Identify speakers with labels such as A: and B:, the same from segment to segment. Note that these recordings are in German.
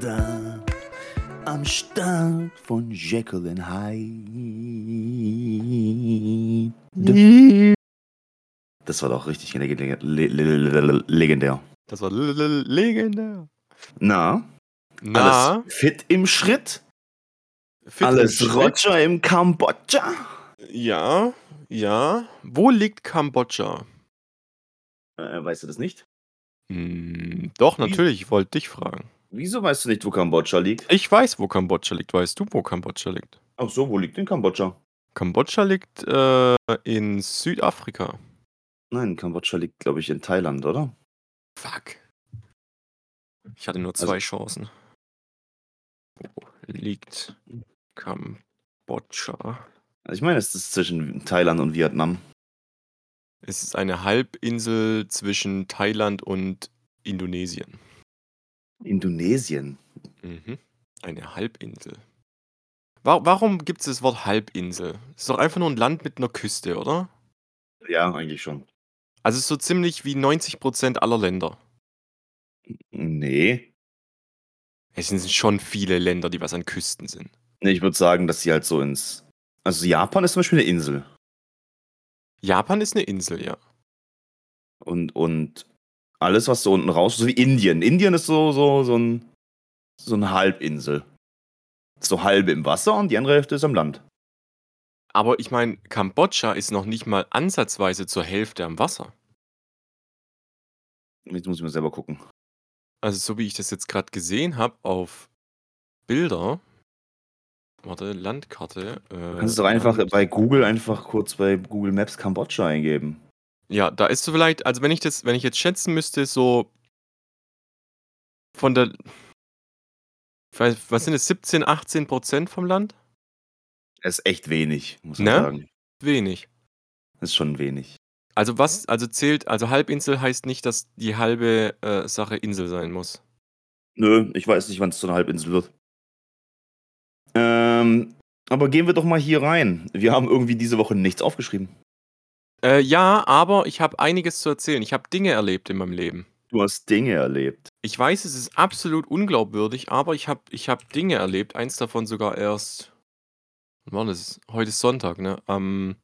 A: da am Start von Jekyll and Hyde. Das war doch richtig legendär. Le le le legendär.
B: Das war legendär.
A: Na,
B: Na,
A: alles fit im Schritt?
B: fit im
A: alles
B: Schritt?
A: Roger im Kambodscha?
B: Ja, ja. Wo liegt Kambodscha?
A: Äh, weißt du das nicht?
B: Hm, doch, natürlich, ich wollte dich fragen.
A: Wieso weißt du nicht, wo Kambodscha liegt?
B: Ich weiß, wo Kambodscha liegt. Weißt du, wo Kambodscha liegt?
A: Ach so, wo liegt denn Kambodscha?
B: Kambodscha liegt äh, in Südafrika.
A: Nein, Kambodscha liegt, glaube ich, in Thailand, oder?
B: Fuck. Ich hatte nur
A: Also-
B: zwei Chancen. Wo liegt Kambodscha?
A: Also ich meine, es ist zwischen Thailand und Vietnam.
B: Es ist eine Halbinsel zwischen Thailand und Indonesien.
A: Indonesien.
B: Mhm. Eine Halbinsel. Wa warum gibt es das Wort Halbinsel? Es ist doch einfach nur ein Land mit einer Küste, oder?
A: Ja, eigentlich schon.
B: Also es ist so ziemlich wie 90% aller Länder.
A: Nee.
B: Es sind schon viele Länder, die was an Küsten sind.
A: Nee, ich würde sagen, dass sie halt so ins. Also Japan ist zum Beispiel eine Insel.
B: Japan ist eine Insel, ja.
A: Und, und alles, was so unten raus, so wie Indien. Indien ist so, so, so ein so eine Halbinsel. So halbe im Wasser und die andere Hälfte ist am Land.
B: Aber ich meine, Kambodscha ist noch nicht mal ansatzweise zur Hälfte am Wasser.
A: Jetzt muss ich mal selber gucken.
B: Also so wie ich das jetzt gerade gesehen habe auf Bilder. Warte, Landkarte. Äh,
A: Du kannst doch einfach bei Google einfach kurz bei Google Maps Kambodscha eingeben.
B: Ja, da ist so vielleicht, also wenn ich das, wenn ich jetzt schätzen müsste, so von der, weiß, was sind es, 17, 18 Prozent vom Land?
A: Das ist echt wenig, muss man
B: Ne?
A: sagen.
B: Wenig.
A: Das ist schon wenig.
B: Also was, also zählt, also Halbinsel heißt nicht, dass die halbe äh, Sache Insel sein muss.
A: Nö, ich weiß nicht, wann es zu einer Halbinsel wird. Ähm, aber gehen wir doch mal hier rein. Wir haben irgendwie diese Woche nichts aufgeschrieben.
B: Äh, ja, aber ich habe einiges zu erzählen. Ich habe Dinge erlebt in meinem Leben.
A: Du hast Dinge erlebt.
B: Ich weiß, es ist absolut unglaubwürdig, aber ich habe ich hab Dinge erlebt. Eins davon sogar erst. wann war das? Heute ist Sonntag, ne? Am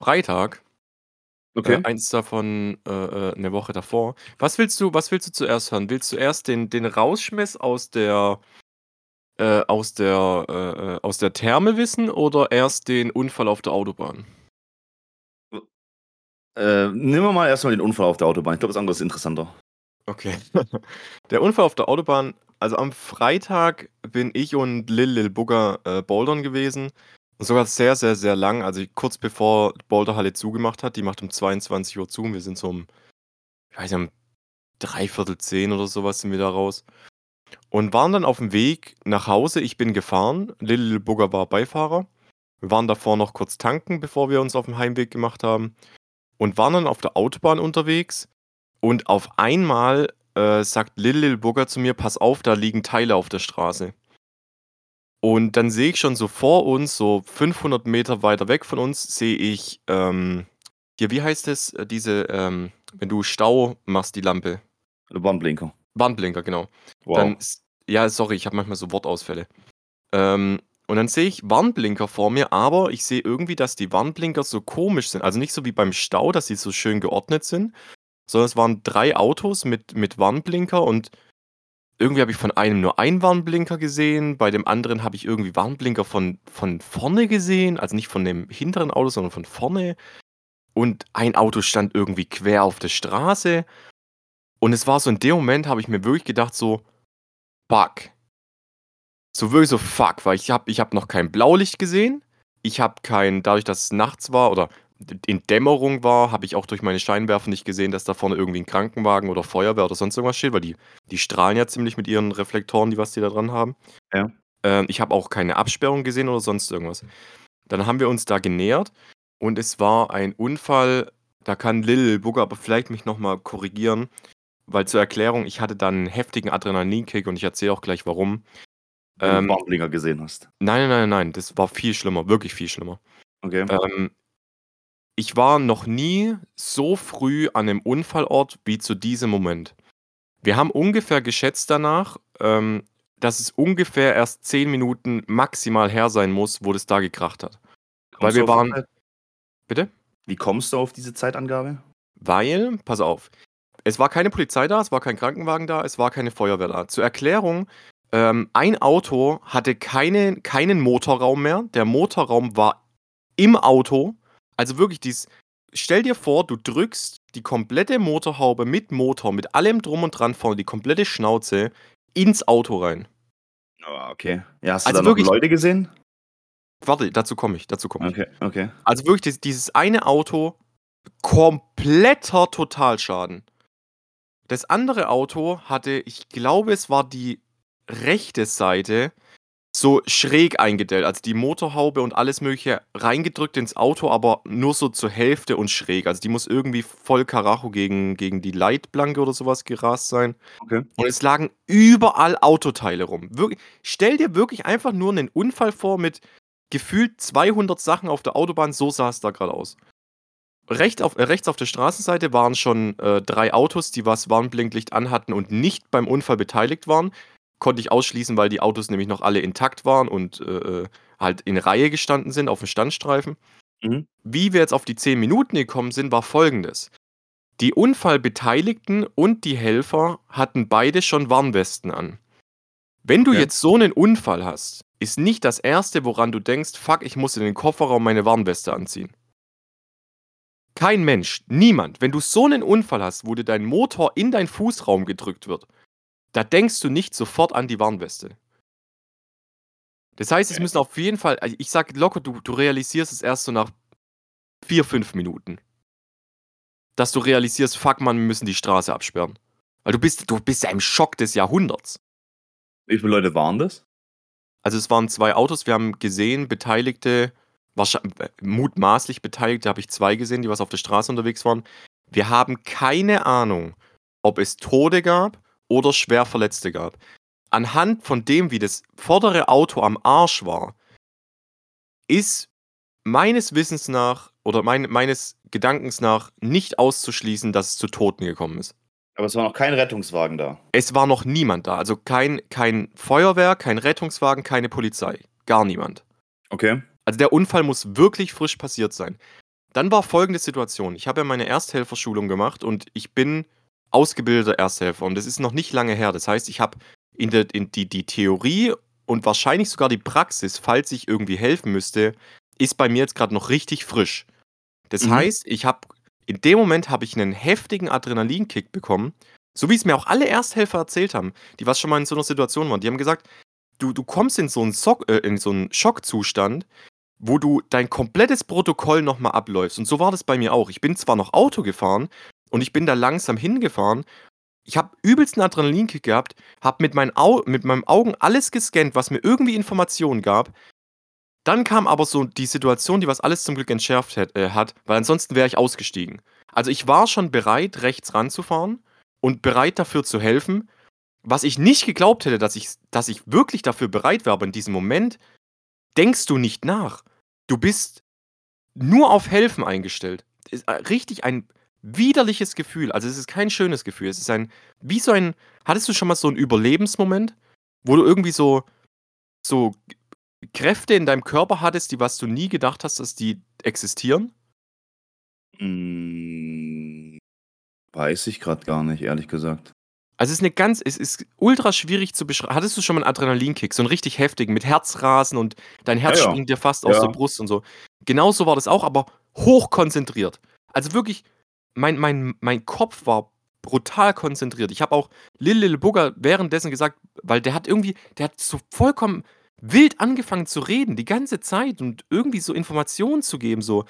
B: Freitag.
A: Okay.
B: Äh, eins davon äh, äh, eine Woche davor. Was willst du, was willst du zuerst hören? Willst du erst den, den Rausschmiss aus der äh, aus der äh, äh, aus der Therme wissen oder erst den Unfall auf der Autobahn?
A: Äh, nehmen wir mal erstmal den Unfall auf der Autobahn. Ich glaube, das andere ist interessanter.
B: Okay. Der Unfall auf der Autobahn, also am Freitag bin ich und Lil Lil Bugger äh, bouldern gewesen. Und sogar sehr, sehr, sehr lang. Also kurz bevor Boulderhalle zugemacht hat. Die macht um 22 Uhr zu und wir sind so um, ich weiß nicht, um dreiviertel zehn oder sowas sind wir da raus. Und waren dann auf dem Weg nach Hause. Ich bin gefahren. Lil Lil Bugger war Beifahrer. Wir waren davor noch kurz tanken, bevor wir uns auf den Heimweg gemacht haben. Und waren dann auf der Autobahn unterwegs. Und auf einmal äh, sagt Lil Lil Bugger zu mir, pass auf, da liegen Teile auf der Straße. Und dann sehe ich schon so vor uns, so 500 Meter weiter weg von uns, sehe ich, ähm, hier, wie heißt es, äh, diese, ähm, wenn du Stau machst, die Lampe.
A: Warnblinker.
B: Warnblinker, genau.
A: Wow.
B: Dann, ja, sorry, ich habe manchmal so Wortausfälle. Ähm, und dann sehe ich Warnblinker vor mir, aber ich sehe irgendwie, dass die Warnblinker so komisch sind. Also nicht so wie beim Stau, dass sie so schön geordnet sind, sondern es waren drei Autos mit, mit Warnblinker und irgendwie habe ich von einem nur einen Warnblinker gesehen, bei dem anderen habe ich irgendwie Warnblinker von, von vorne gesehen, also nicht von dem hinteren Auto, sondern von vorne. Und ein Auto stand irgendwie quer auf der Straße. Und es war so in dem Moment, habe ich mir wirklich gedacht, so, fuck. So wirklich so fuck, weil ich habe ich hab noch kein Blaulicht gesehen. Ich habe kein, dadurch, dass es nachts war oder in Dämmerung war, habe ich auch durch meine Scheinwerfer nicht gesehen, dass da vorne irgendwie ein Krankenwagen oder Feuerwehr oder sonst irgendwas steht, weil die, die strahlen ja ziemlich mit ihren Reflektoren, die was die da dran haben.
A: Ja.
B: Ähm, ich habe auch keine Absperrung gesehen oder sonst irgendwas. Dann haben wir uns da genähert und es war ein Unfall. Da kann Lil Bugger aber vielleicht mich nochmal korrigieren, weil zur Erklärung, ich hatte dann einen heftigen Adrenalinkick und ich erzähle auch gleich warum. Ähm,
A: Warnblinker gesehen hast.
B: Nein, nein, nein, nein, das war viel schlimmer, wirklich viel schlimmer.
A: Okay.
B: Ähm, ich war noch nie so früh an einem Unfallort wie zu diesem Moment. Wir haben ungefähr geschätzt danach, ähm, dass es ungefähr erst 10 Minuten maximal her sein muss, wo das da gekracht hat. Weil
A: Kommst
B: wir
A: auf die
B: waren bitte?
A: Wie kommst du auf diese Zeitangabe?
B: Weil pass auf, es war keine Polizei da, es war kein Krankenwagen da, es war keine Feuerwehr da. Zur Erklärung, ähm, ein Auto hatte keine keinen Motorraum mehr. Der Motorraum war im Auto. Also wirklich dies stell dir vor, du drückst die komplette Motorhaube mit Motor, mit allem drum und dran vorne, die komplette Schnauze ins Auto rein.
A: Ah, okay. Ja, hast
B: Also
A: du da noch
B: wirklich-
A: Leute gesehen?
B: Warte, dazu komme ich, dazu komme ich.
A: Okay, okay.
B: Also wirklich dies- dieses eine Auto, kompletter Totalschaden. Das andere Auto hatte, ich glaube, es war die rechte Seite, so schräg eingedellt. Also die Motorhaube und alles Mögliche reingedrückt ins Auto, aber nur so zur Hälfte und schräg. Also die muss irgendwie voll Karacho gegen, gegen die Leitplanke oder sowas gerast sein.
A: Okay.
B: Und es lagen überall Autoteile rum. Wirklich, stell dir wirklich einfach nur einen Unfall vor mit gefühlt 200 Sachen auf der Autobahn. So sah es da gerade aus. Recht auf, äh, rechts auf der Straßenseite waren schon äh, drei Autos, die was Warnblinklicht anhatten und nicht beim Unfall beteiligt waren. Konnte ich ausschließen, weil die Autos nämlich noch alle intakt waren und äh, äh, halt in Reihe gestanden sind auf dem Standstreifen.
A: Mhm.
B: Wie wir jetzt auf die 10 Minuten gekommen sind, war folgendes. Die Unfallbeteiligten und die Helfer hatten beide schon Warnwesten an. Wenn du
A: Okay.
B: jetzt so einen Unfall hast, ist nicht das Erste, woran du denkst, fuck, ich muss in den Kofferraum meine Warnweste anziehen. Kein Mensch, niemand. Wenn du so einen Unfall hast, wo dir dein Motor in deinen Fußraum gedrückt wird, da denkst du nicht sofort an die Warnweste. Das heißt, es
A: Okay.
B: müssen auf jeden Fall, also ich sag locker, du, du realisierst es erst so nach vier, fünf Minuten. Dass du realisierst, fuck man, wir müssen die Straße absperren. Weil du bist, du bist ja im Schock des Jahrhunderts.
A: Wie viele Leute waren das?
B: Also es waren zwei Autos, wir haben gesehen, Beteiligte, mutmaßlich Beteiligte habe ich zwei gesehen, die was auf der Straße unterwegs waren. Wir haben keine Ahnung, ob es Tode gab oder Schwerverletzte gab. Anhand von dem, wie das vordere Auto am Arsch war, ist meines Wissens nach oder mein, meines Gedankens nach nicht auszuschließen, dass es zu Toten gekommen ist.
A: Aber es war noch kein Rettungswagen da.
B: Es war noch niemand da. Also kein, kein Feuerwehr, kein Rettungswagen, keine Polizei. Gar niemand.
A: Okay.
B: Also der Unfall muss wirklich frisch passiert sein. Dann war folgende Situation. Ich habe ja meine Ersthelferschulung gemacht und ich bin ausgebildeter Ersthelfer und das ist noch nicht lange her. Das heißt, ich habe in, der, in die, die Theorie und wahrscheinlich sogar die Praxis, falls ich irgendwie helfen müsste, ist bei mir jetzt gerade noch richtig frisch. Das
A: Mhm.
B: heißt, ich habe in dem Moment habe ich einen heftigen Adrenalinkick bekommen, so wie es mir auch alle Ersthelfer erzählt haben, die was schon mal in so einer Situation waren. Die haben gesagt, du, du kommst in so einen, Sock, äh, in so einen Schockzustand, wo du dein komplettes Protokoll nochmal abläufst. Und so war das bei mir auch. Ich bin zwar noch Auto gefahren und ich bin da langsam hingefahren. Ich habe übelsten Adrenalinkick gehabt, habe mit, meinen mit meinen Augen alles gescannt, was mir irgendwie Informationen gab. Dann kam aber so die Situation, die was alles zum Glück entschärft hat, äh, hat weil ansonsten wäre ich ausgestiegen. Also ich war schon bereit, rechts ranzufahren und bereit dafür zu helfen. Was ich nicht geglaubt hätte, dass ich, dass ich wirklich dafür bereit wäre, aber in diesem Moment denkst du nicht nach. Du bist nur auf Helfen eingestellt. Ist äh, richtig ein widerliches Gefühl. Also es ist kein schönes Gefühl. Es ist ein, wie so ein, hattest du schon mal so einen Überlebensmoment, wo du irgendwie so, so Kräfte in deinem Körper hattest, die was du nie gedacht hast, dass die existieren?
A: Hm, weiß ich gerade gar nicht, ehrlich gesagt.
B: Also es ist eine ganz, es ist ultra schwierig zu beschreiben. Hattest du schon mal einen Adrenalinkick, so einen richtig heftigen, mit Herzrasen und dein Herz
A: Ja, ja.
B: springt dir fast aus
A: Ja.
B: der Brust und so. Genauso war das auch, aber hochkonzentriert. Also wirklich, mein, mein, mein Kopf war brutal konzentriert. Ich habe auch Lil Lil Booger währenddessen gesagt, weil der hat irgendwie, der hat so vollkommen wild angefangen zu reden, die ganze Zeit und irgendwie so Informationen zu geben, so,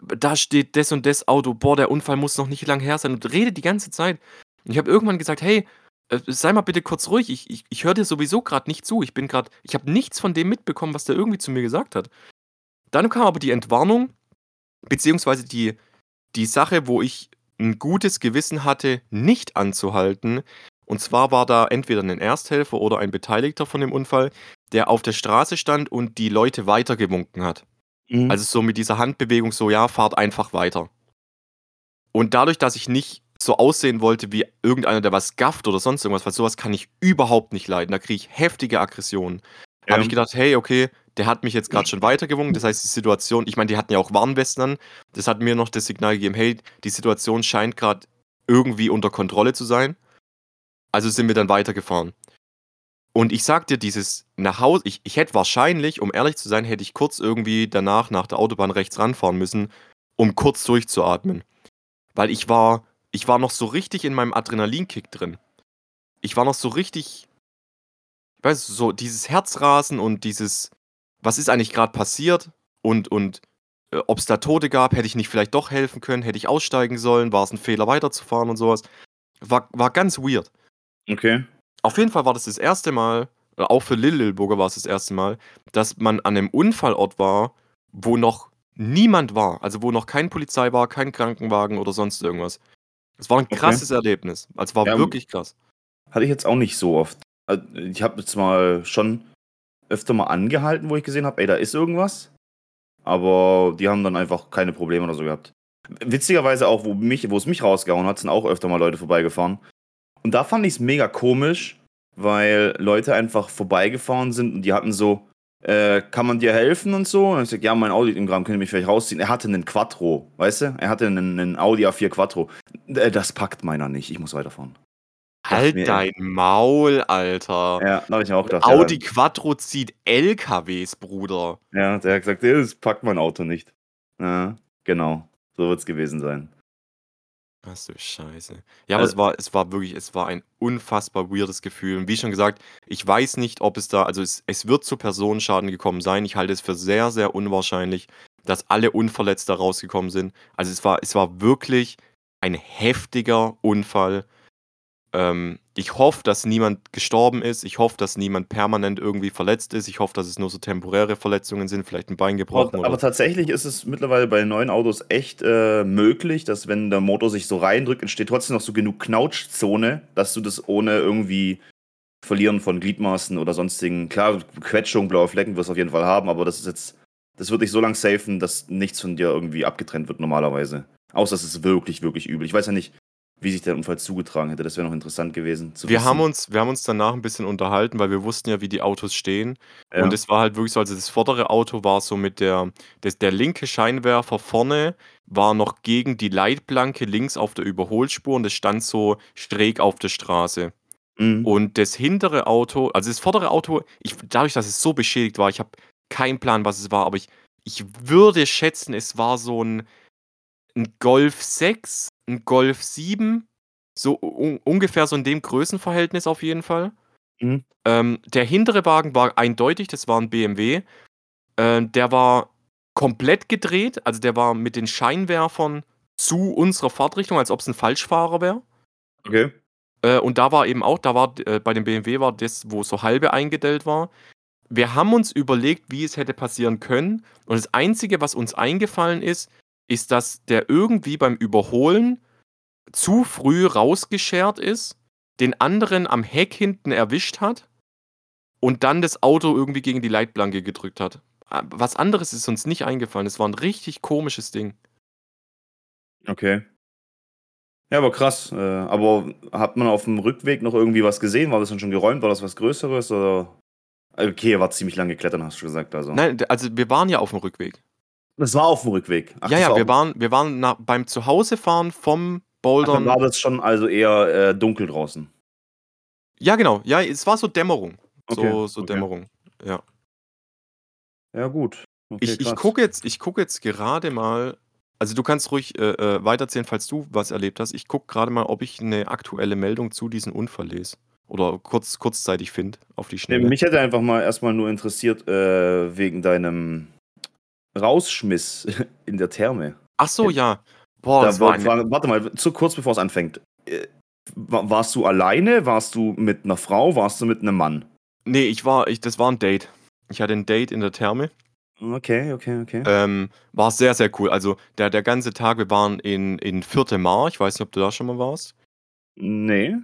B: da steht das und das Auto, boah, der Unfall muss noch nicht lang her sein und redet die ganze Zeit. Und ich habe irgendwann gesagt, hey, äh, sei mal bitte kurz ruhig, ich, ich, ich höre dir sowieso gerade nicht zu. Ich bin gerade, ich habe nichts von dem mitbekommen, was der irgendwie zu mir gesagt hat. Dann kam aber die Entwarnung, beziehungsweise die, die Sache, wo ich ein gutes Gewissen hatte, nicht anzuhalten. Und zwar war da entweder ein Ersthelfer oder ein Beteiligter von dem Unfall, der auf der Straße stand und die Leute weitergewunken hat.
A: Mhm.
B: Also so mit dieser Handbewegung so, ja, fahrt einfach weiter. Und dadurch, dass ich nicht so aussehen wollte wie irgendeiner, der was gafft oder sonst irgendwas, weil sowas kann ich überhaupt nicht leiden. Da kriege ich heftige Aggressionen. Ja. Habe ich gedacht, hey, okay, der hat mich jetzt gerade schon weitergewungen. Das heißt, die Situation, ich meine, die hatten ja auch Warnwesten an. Das hat mir noch das Signal gegeben, hey, die Situation scheint gerade irgendwie unter Kontrolle zu sein. Also sind wir dann weitergefahren. Und ich sag dir, dieses nach Hause, ich, ich hätte wahrscheinlich, um ehrlich zu sein, hätte ich kurz irgendwie danach nach der Autobahn rechts ranfahren müssen, um kurz durchzuatmen. Weil ich war, ich war noch so richtig in meinem Adrenalinkick drin. Ich war noch so richtig, ich weiß, so dieses Herzrasen und dieses, was ist eigentlich gerade passiert und, und äh, ob es da Tote gab, hätte ich nicht vielleicht doch helfen können, hätte ich aussteigen sollen, war es ein Fehler weiterzufahren und sowas. War, war ganz weird.
A: Okay.
B: Auf jeden Fall war das das erste Mal, auch für Lillelburger war es das erste Mal, dass man an einem Unfallort war, wo noch niemand war. Also wo noch kein Polizei war, kein Krankenwagen oder sonst irgendwas. Es war ein krasses okay. Erlebnis. Also war ja, wirklich krass.
A: Hatte ich jetzt auch nicht so oft. Also, ich habe jetzt mal schon öfter mal angehalten, wo ich gesehen habe, ey, da ist irgendwas. Aber die haben dann einfach keine Probleme oder so gehabt. Witzigerweise auch, wo, mich, wo es mich rausgehauen hat, sind auch öfter mal Leute vorbeigefahren. Und da fand ich es mega komisch, weil Leute einfach vorbeigefahren sind und die hatten so, äh, kann man dir helfen und so? Und ich sag, ja, mein Audi im Graben, könnt ihr mich vielleicht rausziehen? Er hatte einen Quattro, weißt du? Er hatte einen, einen Audi A4 Quattro. Äh, das packt meiner nicht, ich muss weiterfahren.
B: Halt dein Maul, Alter.
A: Ja, da hab ich auch gedacht.
B: Audi ja, Quattro zieht LKWs, Bruder.
A: Ja, der hat gesagt, das packt mein Auto nicht. Ja, genau. So wird's gewesen sein.
B: Ach du Scheiße. Ja, aber es war es war wirklich es war ein unfassbar weirdes Gefühl. Und wie schon gesagt, ich weiß nicht, ob es da also es es wird zu Personenschaden gekommen sein. Ich halte es für sehr, sehr unwahrscheinlich, dass alle unverletzt da rausgekommen sind. Also, es war es war wirklich ein heftiger Unfall. Ähm, ich hoffe, dass niemand gestorben ist. Ich hoffe, dass niemand permanent irgendwie verletzt ist. Ich hoffe, dass es nur so temporäre Verletzungen sind, vielleicht ein Bein gebrochen
A: aber, aber tatsächlich ist es mittlerweile bei neuen Autos echt äh, möglich, dass wenn der Motor sich so reindrückt, entsteht trotzdem noch so genug Knautschzone, dass du das ohne irgendwie Verlieren von Gliedmaßen oder sonstigen, klar, Quetschung, blaue Flecken wirst du auf jeden Fall haben, aber das ist jetzt, das wird dich so lang safen, dass nichts von dir irgendwie abgetrennt wird normalerweise. Außer es ist wirklich, wirklich übel. Ich weiß ja nicht, wie sich der Unfall zugetragen hätte. Das wäre noch interessant gewesen
B: wir wissen. Haben uns, wir haben uns danach ein bisschen unterhalten, weil wir wussten ja, wie die Autos stehen. Ja. Und es war halt wirklich so, also das vordere Auto war so mit der, das, der linke Scheinwerfer vorne war noch gegen die Leitplanke links auf der Überholspur und es stand so schräg auf der Straße. Mhm. Und das hintere Auto, also das vordere Auto, ich, dadurch, dass es so beschädigt war, ich habe keinen Plan, was es war, aber ich, ich würde schätzen, es war so ein, ein Golf 6 ein Golf 7, so un ungefähr so in dem Größenverhältnis auf jeden Fall. Mhm. Ähm, der hintere Wagen war eindeutig, das war ein BMW. Äh, der war komplett gedreht, also der war mit den Scheinwerfern zu unserer Fahrtrichtung, als ob es ein Falschfahrer wäre.
A: Okay.
B: Äh, und da war eben auch, da war äh, bei dem BMW war das, wo so halbe eingedellt war. Wir haben uns überlegt, wie es hätte passieren können. Und das Einzige, was uns eingefallen ist, ist, dass der irgendwie beim Überholen zu früh rausgeschert ist, den anderen am Heck hinten erwischt hat und dann das Auto irgendwie gegen die Leitplanke gedrückt hat. Ah, was anderes ist uns nicht eingefallen. Es war ein richtig komisches Ding.
A: Okay. Ja, aber krass. Äh, aber hat man auf dem Rückweg noch irgendwie was gesehen? War das dann schon geräumt? War das was Größeres? Oder? Okay, er war ziemlich lange klettern, hast du gesagt. Also.
B: Nein, also wir waren ja auf dem Rückweg.
A: Das war auf dem Rückweg.
B: Ach, ja, ja, war wir waren, wir waren nach, beim Zuhausefahren vom Bouldern.
A: Ach, dann war das schon also eher äh, dunkel draußen.
B: Ja, genau. Ja, es war so Dämmerung. Okay. So, so okay. Dämmerung. Ja.
A: Ja, gut.
B: Okay, ich ich gucke jetzt, guck jetzt gerade mal. Also, du kannst ruhig äh, äh, weiterzählen, falls du was erlebt hast. Ich gucke gerade mal, ob ich eine aktuelle Meldung zu diesem Unfall lese. Oder kurz, kurzzeitig finde, auf die Schnelle.
A: Mich hätte einfach mal erstmal nur interessiert, äh, wegen deinem Rausschmiss in der Therme.
B: Ach so, ja.
A: Boah, das war, war warte mal, zu kurz bevor es anfängt. Äh, warst du alleine? Warst du mit einer Frau? Warst du mit einem Mann?
B: Nee, ich war, ich, das war ein Date. Ich hatte ein Date in der Therme.
A: Okay, okay, okay.
B: Ähm, war sehr, sehr cool. Also der, der ganze Tag, wir waren in, in Vierte Mar. Ich weiß nicht, ob du da schon mal warst.
A: Nee.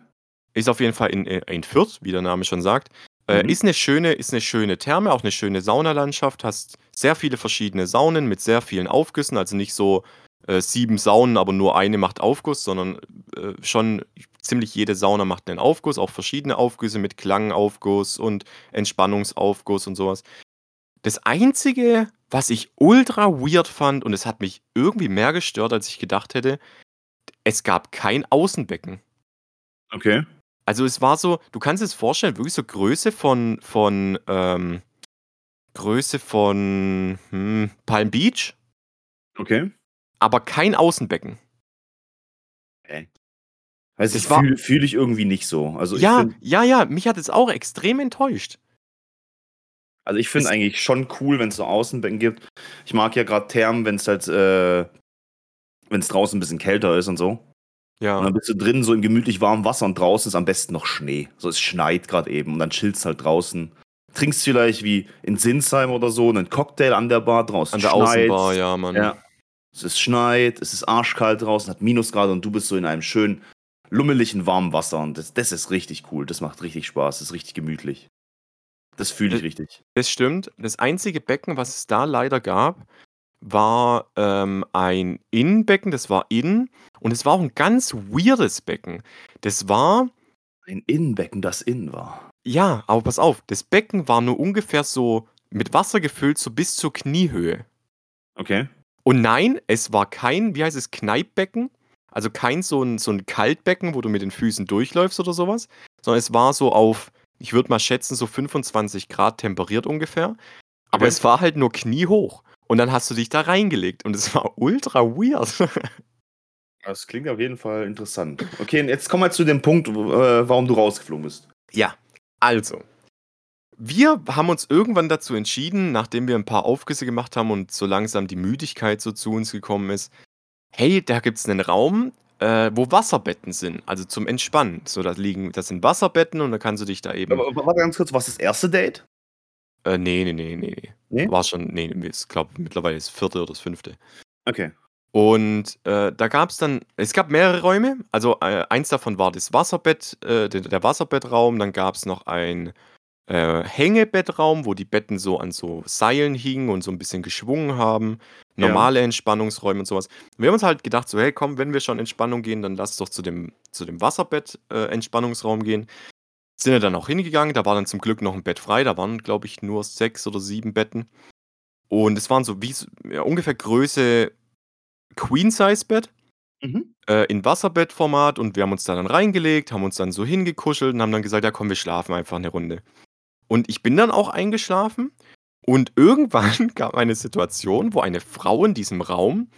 B: Ist auf jeden Fall in, äh, in Fürth, wie der Name schon sagt. Äh, mhm. ist eine schöne ist 'ne schöne Therme, auch eine schöne Saunalandschaft. Hast sehr viele verschiedene Saunen mit sehr vielen Aufgüssen, also nicht so, äh, sieben Saunen, aber nur eine macht Aufguss, sondern äh, schon ziemlich jede Sauna macht einen Aufguss, auch verschiedene Aufgüsse mit Klangaufguss und Entspannungsaufguss und sowas. Das Einzige, was ich ultra weird fand, und es hat mich irgendwie mehr gestört, als ich gedacht hätte, es gab kein Außenbecken.
A: Okay.
B: Also es war so, du kannst es vorstellen, wirklich so Größe von, von, ähm, Größe von hm, Palm Beach,
A: Okay.
B: aber kein Außenbecken.
A: Also
B: Das
A: ich fühle fühl ich irgendwie nicht so. Also
B: ja,
A: finde
B: ja, ja, mich hat es auch extrem enttäuscht.
A: also ich find
B: Es-
A: eigentlich schon cool, wenn es so Außenbecken gibt. Ich mag ja gerade Thermen, wenn es halt, äh, wenn es draußen ein bisschen kälter ist und so.
B: Ja.
A: Und dann bist du drin so im gemütlich warmen Wasser und draußen ist am besten noch Schnee. So es schneit gerade eben und dann chillst halt draußen. Trinkst vielleicht wie in Sinsheim oder so einen Cocktail an der Bar draußen.
B: An der
A: schneit's.
B: Außenbar, ja, Mann.
A: Ja. Es ist schneit, es ist arschkalt draußen, hat Minusgrade und du bist so in einem schönen, lummeligen, warmen Wasser. Und das, das ist richtig cool. Das macht richtig Spaß. Das ist richtig gemütlich. Das fühle ich
B: Äh,
A: richtig.
B: Das stimmt. Das einzige Becken, was es da leider gab, war ähm, ein Innenbecken, das war innen. Und es war auch ein ganz weirdes Becken. Das war,
A: Ein Innenbecken, das innen war.
B: Ja, aber pass auf, das Becken war nur ungefähr so mit Wasser gefüllt, so bis zur Kniehöhe.
A: Okay.
B: Und nein, es war kein, wie heißt es, Kneippbecken. Also kein so ein, so ein Kaltbecken, wo du mit den Füßen durchläufst oder sowas. Sondern es war so auf, ich würde mal schätzen, so 25 Grad temperiert ungefähr. Aber
A: Okay.
B: es war halt nur kniehoch. Und dann hast du dich da reingelegt. Und es war ultra weird.
A: Das klingt auf jeden Fall interessant. Okay, und jetzt kommen wir zu dem Punkt, äh, warum du rausgeflogen bist.
B: Ja, also. Wir haben uns irgendwann dazu entschieden, nachdem wir ein paar Aufgüsse gemacht haben und so langsam die Müdigkeit so zu uns gekommen ist, hey, da gibt es einen Raum, äh, wo Wasserbetten sind, also zum Entspannen. So, da liegen, das sind Wasserbetten und da kannst du dich da eben.
A: Aber, warte ganz kurz, was ist das erste Date?
B: Äh, nee, nee, nee, nee, nee.
A: Nee?
B: War schon, nee, nee, ich glaube mittlerweile das vierte oder das fünfte.
A: Okay.
B: Und äh, da gab es dann, es gab mehrere Räume. Also äh, eins davon war das Wasserbett, äh, der, der Wasserbettraum. Dann gab es noch ein äh, Hängebettraum, wo die Betten so an so Seilen hingen und so ein bisschen geschwungen haben.
A: Ja.
B: Normale Entspannungsräume und sowas. Wir haben uns halt gedacht, so, hey, komm, wenn wir schon Entspannung gehen, dann lass doch zu dem, zu dem Wasserbett-Entspannungsraum gehen. Sind wir dann auch hingegangen, da war dann zum Glück noch ein Bett frei, da waren, glaube ich, nur sechs oder sieben Betten. Und es waren so wie ja, ungefähr Größe Queen-Size-Bett
A: Mhm.
B: äh, in Wasserbettformat und wir haben uns da dann reingelegt, haben uns dann so hingekuschelt und haben dann gesagt, ja komm, wir schlafen einfach eine Runde. Und ich bin dann auch eingeschlafen und irgendwann gab eine Situation, wo eine Frau in diesem Raum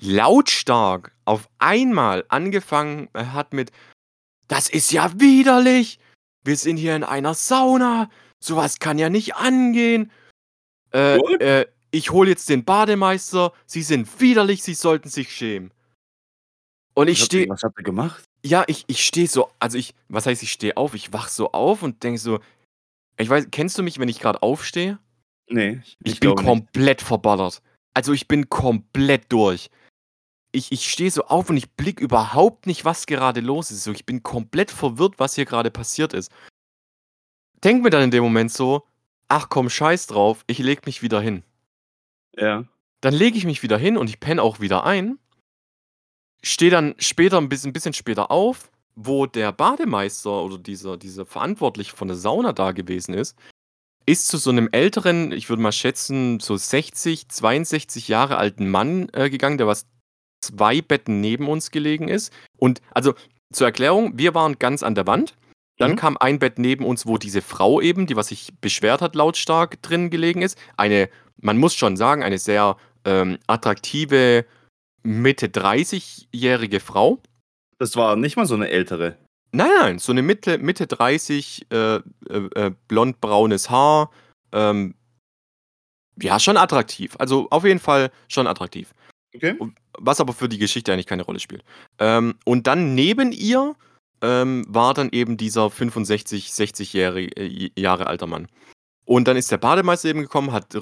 B: lautstark auf einmal angefangen äh, hat mit, das ist ja widerlich, wir sind hier in einer Sauna, sowas kann ja nicht angehen. Äh, äh, ich hole jetzt den Bademeister, Sie sind widerlich, Sie sollten sich schämen. Und ich stehe,
A: Was habt ihr gemacht?
B: ja, ich, ich stehe so, also ich, was heißt, ich stehe auf? Ich wach so auf und denke so, ich weiß, kennst du mich, wenn ich gerade aufstehe?
A: Nee.
B: Ich, bin
A: glaube nicht.
B: komplett verballert. Also ich bin komplett durch. Ich, ich stehe so auf und ich blick überhaupt nicht, was gerade los ist. So, ich bin komplett verwirrt, was hier gerade passiert ist. Denk mir dann in dem Moment so, ach komm, scheiß drauf, ich leg mich wieder hin.
A: Ja.
B: Dann lege ich mich wieder hin und ich penne auch wieder ein. Stehe dann später, ein bisschen, ein bisschen später auf, wo der Bademeister oder dieser, dieser Verantwortliche von der Sauna da gewesen ist, ist zu so einem älteren, ich würde mal schätzen, so 60, 62 Jahre alten Mann äh, gegangen, der was zwei Betten neben uns gelegen ist. Und also zur Erklärung, wir waren ganz an der Wand. Dann
A: Mhm.
B: kam ein Bett neben uns, wo diese Frau eben, die was sich beschwert hat, lautstark drin gelegen ist. Eine, man muss schon sagen, eine sehr ähm, attraktive Mitte 30-jährige Frau.
A: Das war nicht mal so eine ältere.
B: Nein, nein, so eine Mitte, Mitte 30, äh, äh, äh, blond-braunes Haar. Ähm, ja, schon attraktiv. Also auf jeden Fall schon attraktiv.
A: Okay.
B: Was aber für die Geschichte eigentlich keine Rolle spielt. Ähm, und dann neben ihr ähm, war dann eben dieser 65, 60 Jahre, äh, Jahre alter Mann. Und dann ist der Bademeister eben gekommen, hat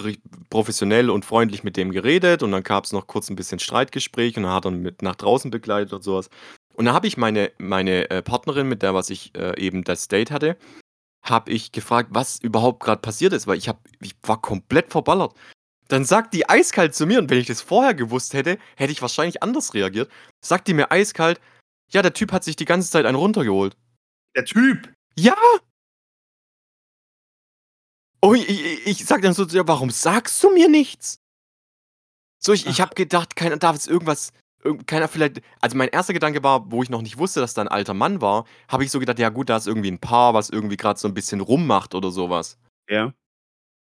B: professionell und freundlich mit dem geredet und dann gab es noch kurz ein bisschen Streitgespräch und dann hat er mit nach draußen begleitet und sowas. Und dann habe ich meine, meine äh, Partnerin, mit der was ich äh, eben das Date hatte, habe ich gefragt, was überhaupt gerade passiert ist, weil ich, hab, ich war komplett verballert. Dann sagt die eiskalt zu mir, und wenn ich das vorher gewusst hätte, hätte ich wahrscheinlich anders reagiert. Sagt die mir eiskalt, ja, der Typ hat sich die ganze Zeit einen runtergeholt.
A: Der Typ!
B: Ja! Oh, ich, ich, ich sag dann so, ja, warum sagst du mir nichts? So, ich, ich habe gedacht, keiner darf jetzt irgendwas, irgend- keiner vielleicht, also mein erster Gedanke war, wo ich noch nicht wusste, dass da ein alter Mann war, habe ich so gedacht, ja gut, da ist irgendwie ein Paar, was irgendwie gerade so ein bisschen rummacht oder sowas.
A: Ja.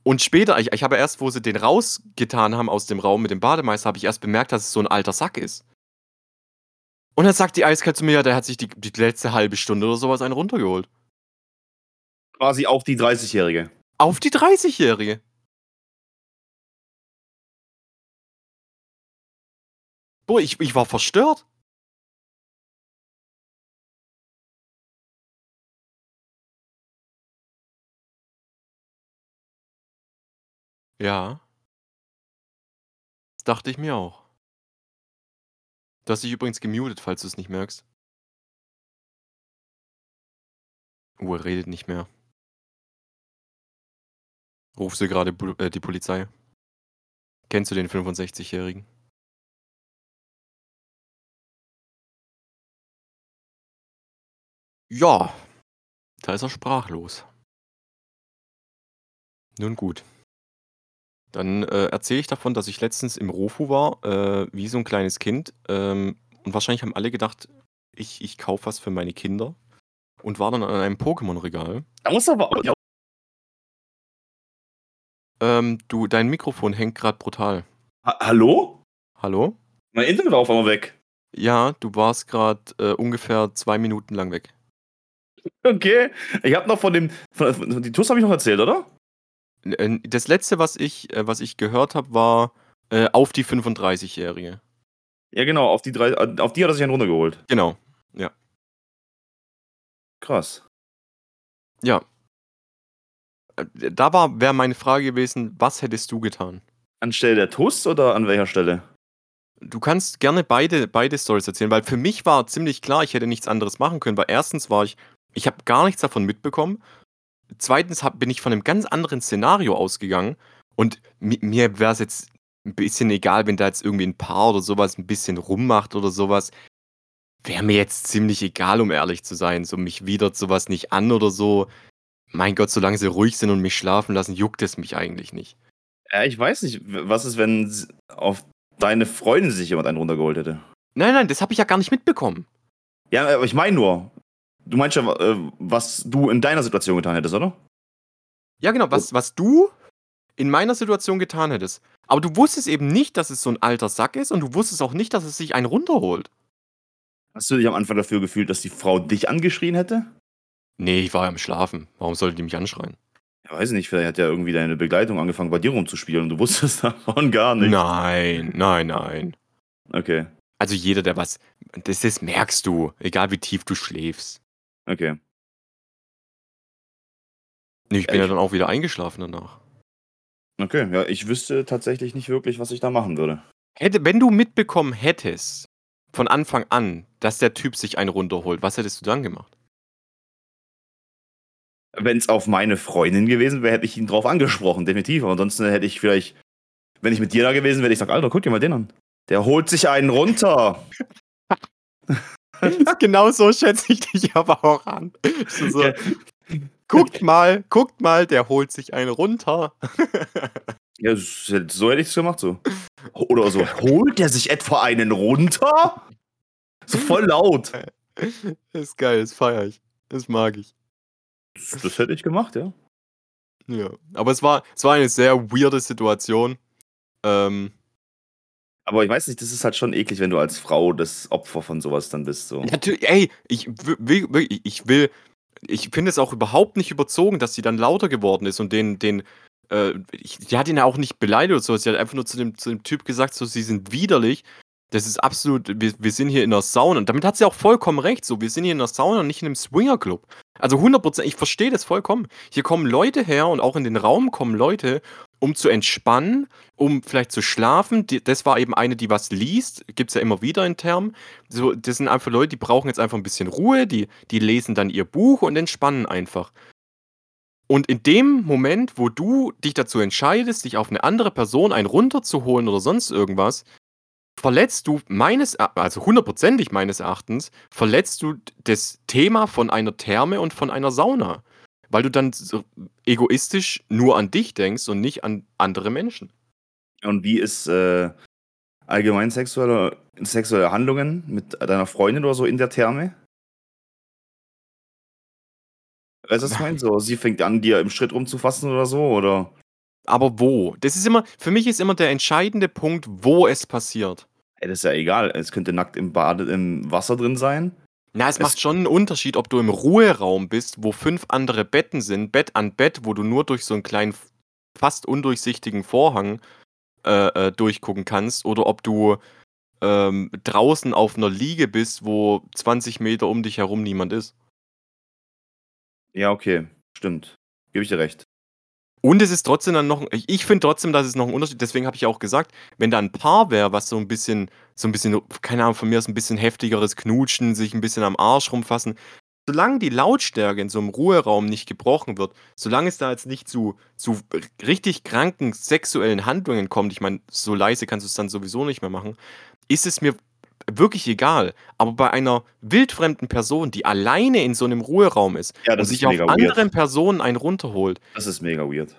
B: Und später, ich, ich habe erst, wo sie den rausgetan haben aus dem Raum mit dem Bademeister, habe ich erst bemerkt, dass es so ein alter Sack ist. Und dann sagt die eiskalt zu mir, ja, der hat sich die, die letzte halbe Stunde oder sowas einen runtergeholt.
A: Quasi auch die 30-Jährige.
B: Auf die 30-Jährige. Boah, ich, ich war verstört. Ja. Das dachte ich mir auch. Du hast dich übrigens gemutet, falls du es nicht merkst. Oh, er redet nicht mehr. Rufst du gerade äh, die Polizei? Kennst du den 65-Jährigen? Ja, da ist er sprachlos. Nun gut. Dann äh, erzähle ich davon, dass ich letztens im Rofu war, äh, wie so ein kleines Kind. Ähm, und wahrscheinlich haben alle gedacht, ich, ich kaufe was für meine Kinder. Und war dann an einem Pokémon-Regal.
A: Da muss aber auch.
B: Ähm, du, dein Mikrofon hängt gerade brutal.
A: Ha Hallo?
B: Hallo?
A: Mein Internet war auf einmal weg.
B: Ja, du warst gerade äh, ungefähr zwei Minuten lang weg.
A: Okay. Ich habe noch von dem. Von, von, die TUS habe ich noch erzählt, oder?
B: Äh, Das letzte, was ich, äh, was ich gehört habe, war äh, auf die 35-Jährige.
A: Ja, genau. Auf die, drei, auf die hat er sich einen runtergeholt.
B: Genau.
A: Krass.
B: Ja. Äh, Da war, wäre meine Frage gewesen, was hättest du getan?
A: Anstelle der TUS oder an welcher Stelle?
B: Du kannst gerne beide, beide Stories erzählen, weil für mich war ziemlich klar, ich hätte nichts anderes machen können, weil erstens war ich, ich habe gar nichts davon mitbekommen. Zweitens hab, bin ich von einem ganz anderen Szenario ausgegangen und mi mir wäre es jetzt ein bisschen egal, wenn da jetzt irgendwie ein Paar oder sowas ein bisschen rummacht oder sowas. Wäre mir jetzt ziemlich egal, um ehrlich zu sein. So, mich widert sowas nicht an oder so. Mein Gott, solange sie ruhig sind und mich schlafen lassen, juckt es mich eigentlich nicht.
A: Ja, ich weiß nicht. Was ist, wenn auf deine Freundin sich jemand einen runtergeholt hätte?
B: Nein, nein, das habe ich ja gar nicht mitbekommen.
A: Ja, aber ich meine nur. Du meinst ja, äh, was du in deiner Situation getan hättest, oder?
B: Ja, genau, was, was du in meiner Situation getan hättest. Aber du wusstest eben nicht, dass es so ein alter Sack ist und du wusstest auch nicht, dass es sich einen runterholt.
A: Hast du dich am Anfang dafür gefühlt, dass die Frau dich angeschrien hätte?
B: Nee, ich war ja am Schlafen. Warum sollte die mich anschreien?
A: Ja, weiß ich nicht, vielleicht hat ja irgendwie deine Begleitung angefangen, bei dir rumzuspielen und du wusstest davon gar nicht.
B: Nein, nein, nein.
A: Okay,
B: Also jeder, der was. Das, das merkst du, egal wie tief du schläfst.
A: Okay.
B: Nee, ich bin
A: Ja, ich-
B: dann auch wieder eingeschlafen danach.
A: Okay, ja, ich wüsste tatsächlich nicht wirklich, was ich da machen würde.
B: Hätte, wenn du mitbekommen hättest, von Anfang an, dass der Typ sich einen runterholt, was hättest du dann gemacht?
A: Wenn es auf meine Freundin gewesen wäre, hätte ich ihn drauf angesprochen, definitiv. Aber ansonsten hätte ich vielleicht, wenn ich mit dir da gewesen wäre, ich sag, Alter, guck dir mal den an. Der holt sich einen runter.
B: genau so schätze ich dich aber auch an. So, so, guckt mal, guckt mal, der holt sich einen runter.
A: Ja, so so hätte ich es gemacht, so. Oder so, holt der sich etwa einen runter? So voll laut.
B: ist geil, das feiere ich. Das mag ich.
A: Das, das hätte ich gemacht, ja.
B: Ja. Aber es war, es war eine sehr weirde Situation. Ähm,
A: Aber ich weiß nicht, das ist halt schon eklig, wenn du als Frau das Opfer von sowas dann bist. So.
B: natürlich, ey, ich will, ich will, ich finde es auch überhaupt nicht überzogen, dass sie dann lauter geworden ist und den, den, äh, ich, die hat ihn ja auch nicht beleidigt oder so, sie hat einfach nur zu dem, zu dem Typ gesagt, so, sie sind widerlich. Das ist absolut, wir, wir sind hier in der Sauna. Und damit hat sie auch vollkommen recht. So, wir sind hier in der Sauna und nicht in einem Swingerclub. Also 100%, ich verstehe das vollkommen. Hier kommen Leute her und auch in den Raum kommen Leute, um zu entspannen, um vielleicht zu schlafen. Die, das war eben eine, die was liest. Gibt es ja immer wieder in Termen. So, das sind einfach Leute, die brauchen jetzt einfach ein bisschen Ruhe, die, die lesen dann ihr Buch und entspannen einfach. Und in dem Moment, wo du dich dazu entscheidest, dich auf eine andere Person einen runterzuholen oder sonst irgendwas, verletzt du meines also hundertprozentig meines Erachtens, verletzt du das Thema von einer Therme und von einer Sauna, weil du dann so egoistisch nur an dich denkst und nicht an andere Menschen.
A: Und wie ist, äh, allgemein sexuelle sexuelle Handlungen mit deiner Freundin oder so in der Therme? Weißt du, was ich meine? So, sie fängt an, dir im Schritt rumzufassen oder so, oder?
B: Aber wo? Das ist immer für mich ist immer der entscheidende Punkt, wo es passiert.
A: Ey, das ist ja egal. Es könnte nackt im Bade im Wasser drin sein.
B: Na, es
A: Es
B: macht schon 'n Unterschied, ob du im Ruheraum bist, wo 5 andere Betten sind, Bett an Bett, wo du nur durch so 'n kleinen fast undurchsichtigen Vorhang, äh, äh, durchgucken kannst oder ob du, ähm, draußen auf 'ner Liege bist, wo 20 Meter um dich herum niemand ist.
A: Ja, okay, stimmt. Gebe ich dir recht.
B: Und es ist trotzdem dann noch ich finde trotzdem, dass es noch 'n Unterschied deswegen habe ich auch gesagt, wenn da 'n Paar wäre, was so 'n bisschen so 'n bisschen keine Ahnung, von mir aus 'n bisschen heftigeres Knutschen, sich 'n bisschen am Arsch rumfassen. Solange die Lautstärke in so 'nem Ruheraum nicht gebrochen wird, solange es da jetzt nicht zu zu richtig kranken sexuellen Handlungen kommt, ich meine, so leise kannst du's dann sowieso nicht mehr machen, ist es mir wirklich egal. Aber bei einer wildfremden Person, die alleine in so 'nem Ruheraum ist
A: Ja,
B: und sich auf
A: weird.
B: anderen Personen einen runterholt
A: Das ist mega weird.